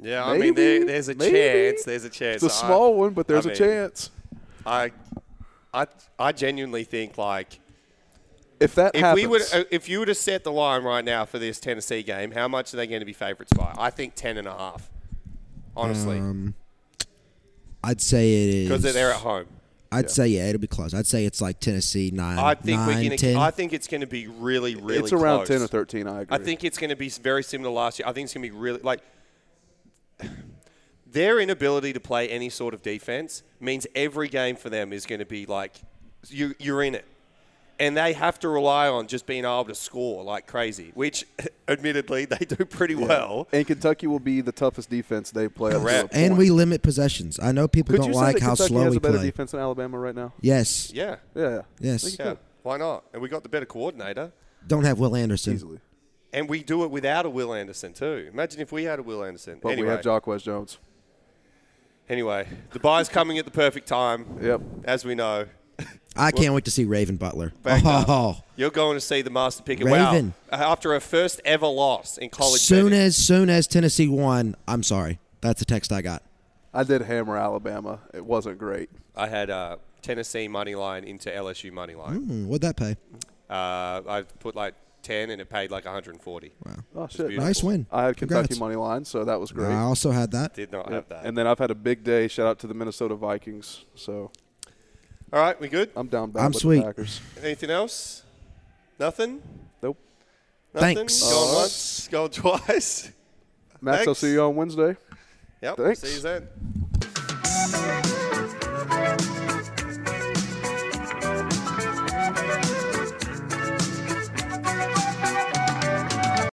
yeah, I mean, there, there's a maybe. chance. There's a chance. it's a small one, but there's I a mean, chance. I, I, I genuinely think like If that if happens, we would, uh, if you were to set the line right now for this Tennessee game, how much are they going to be favourites by? I think ten and a half. Honestly, Um, I'd say it is because they're at home. I'd say yeah, it'll be close. I'd say it's like Tennessee nine, I think nine, we're going 10. to. I think it's going to be really, really. it's around close. ten or thirteen. I agree. I think it's going to be very similar to last year. I think it's going to be really like <sighs> their inability to play any sort of defense means every game for them is going to be like you, you're in it. And they have to rely on just being able to score like crazy, which <laughs> admittedly <laughs> they do pretty well. and Kentucky will be the toughest defense they play. up to Correct. a and we limit possessions. I know people could don't you say like that how Kentucky slow has we a better play. defense than Alabama right now? Yes, Yeah. Yeah, yes. Yeah. Why not? And we got the better coordinator. Don't have Will Anderson. easily. And we do it without a Will Anderson too. Imagine if we had a Will Anderson. But anyway, we have Jacquez Jones. anyway, the bye's coming at the perfect time, Yep. as we know. I can't wait to see Raven Butler. Oh, You're going to see the master picker. Raven. Wow. After a first ever loss in college soon betting. as soon as Tennessee won, I'm sorry. That's the text I got. I did hammer Alabama. It wasn't great. I had uh, Tennessee money line into LSU money line. Hmm, what'd that pay? Uh, I put like 10 and it paid like 140. Wow! Oh shit! Nice win. I had Kentucky Congrats. money line, so that was great. I also had that. Did not Yep. have that. And then I've had a big day. Shout out to the Minnesota Vikings. So All right, we good? I'm down bad I'm with sweet. the Packers. Anything else? Nothing? Nope. Nothing? Thanks. Going once, going twice. <laughs> Max, I'll Thanks. see you on Wednesday. Yep. Thanks. See you then.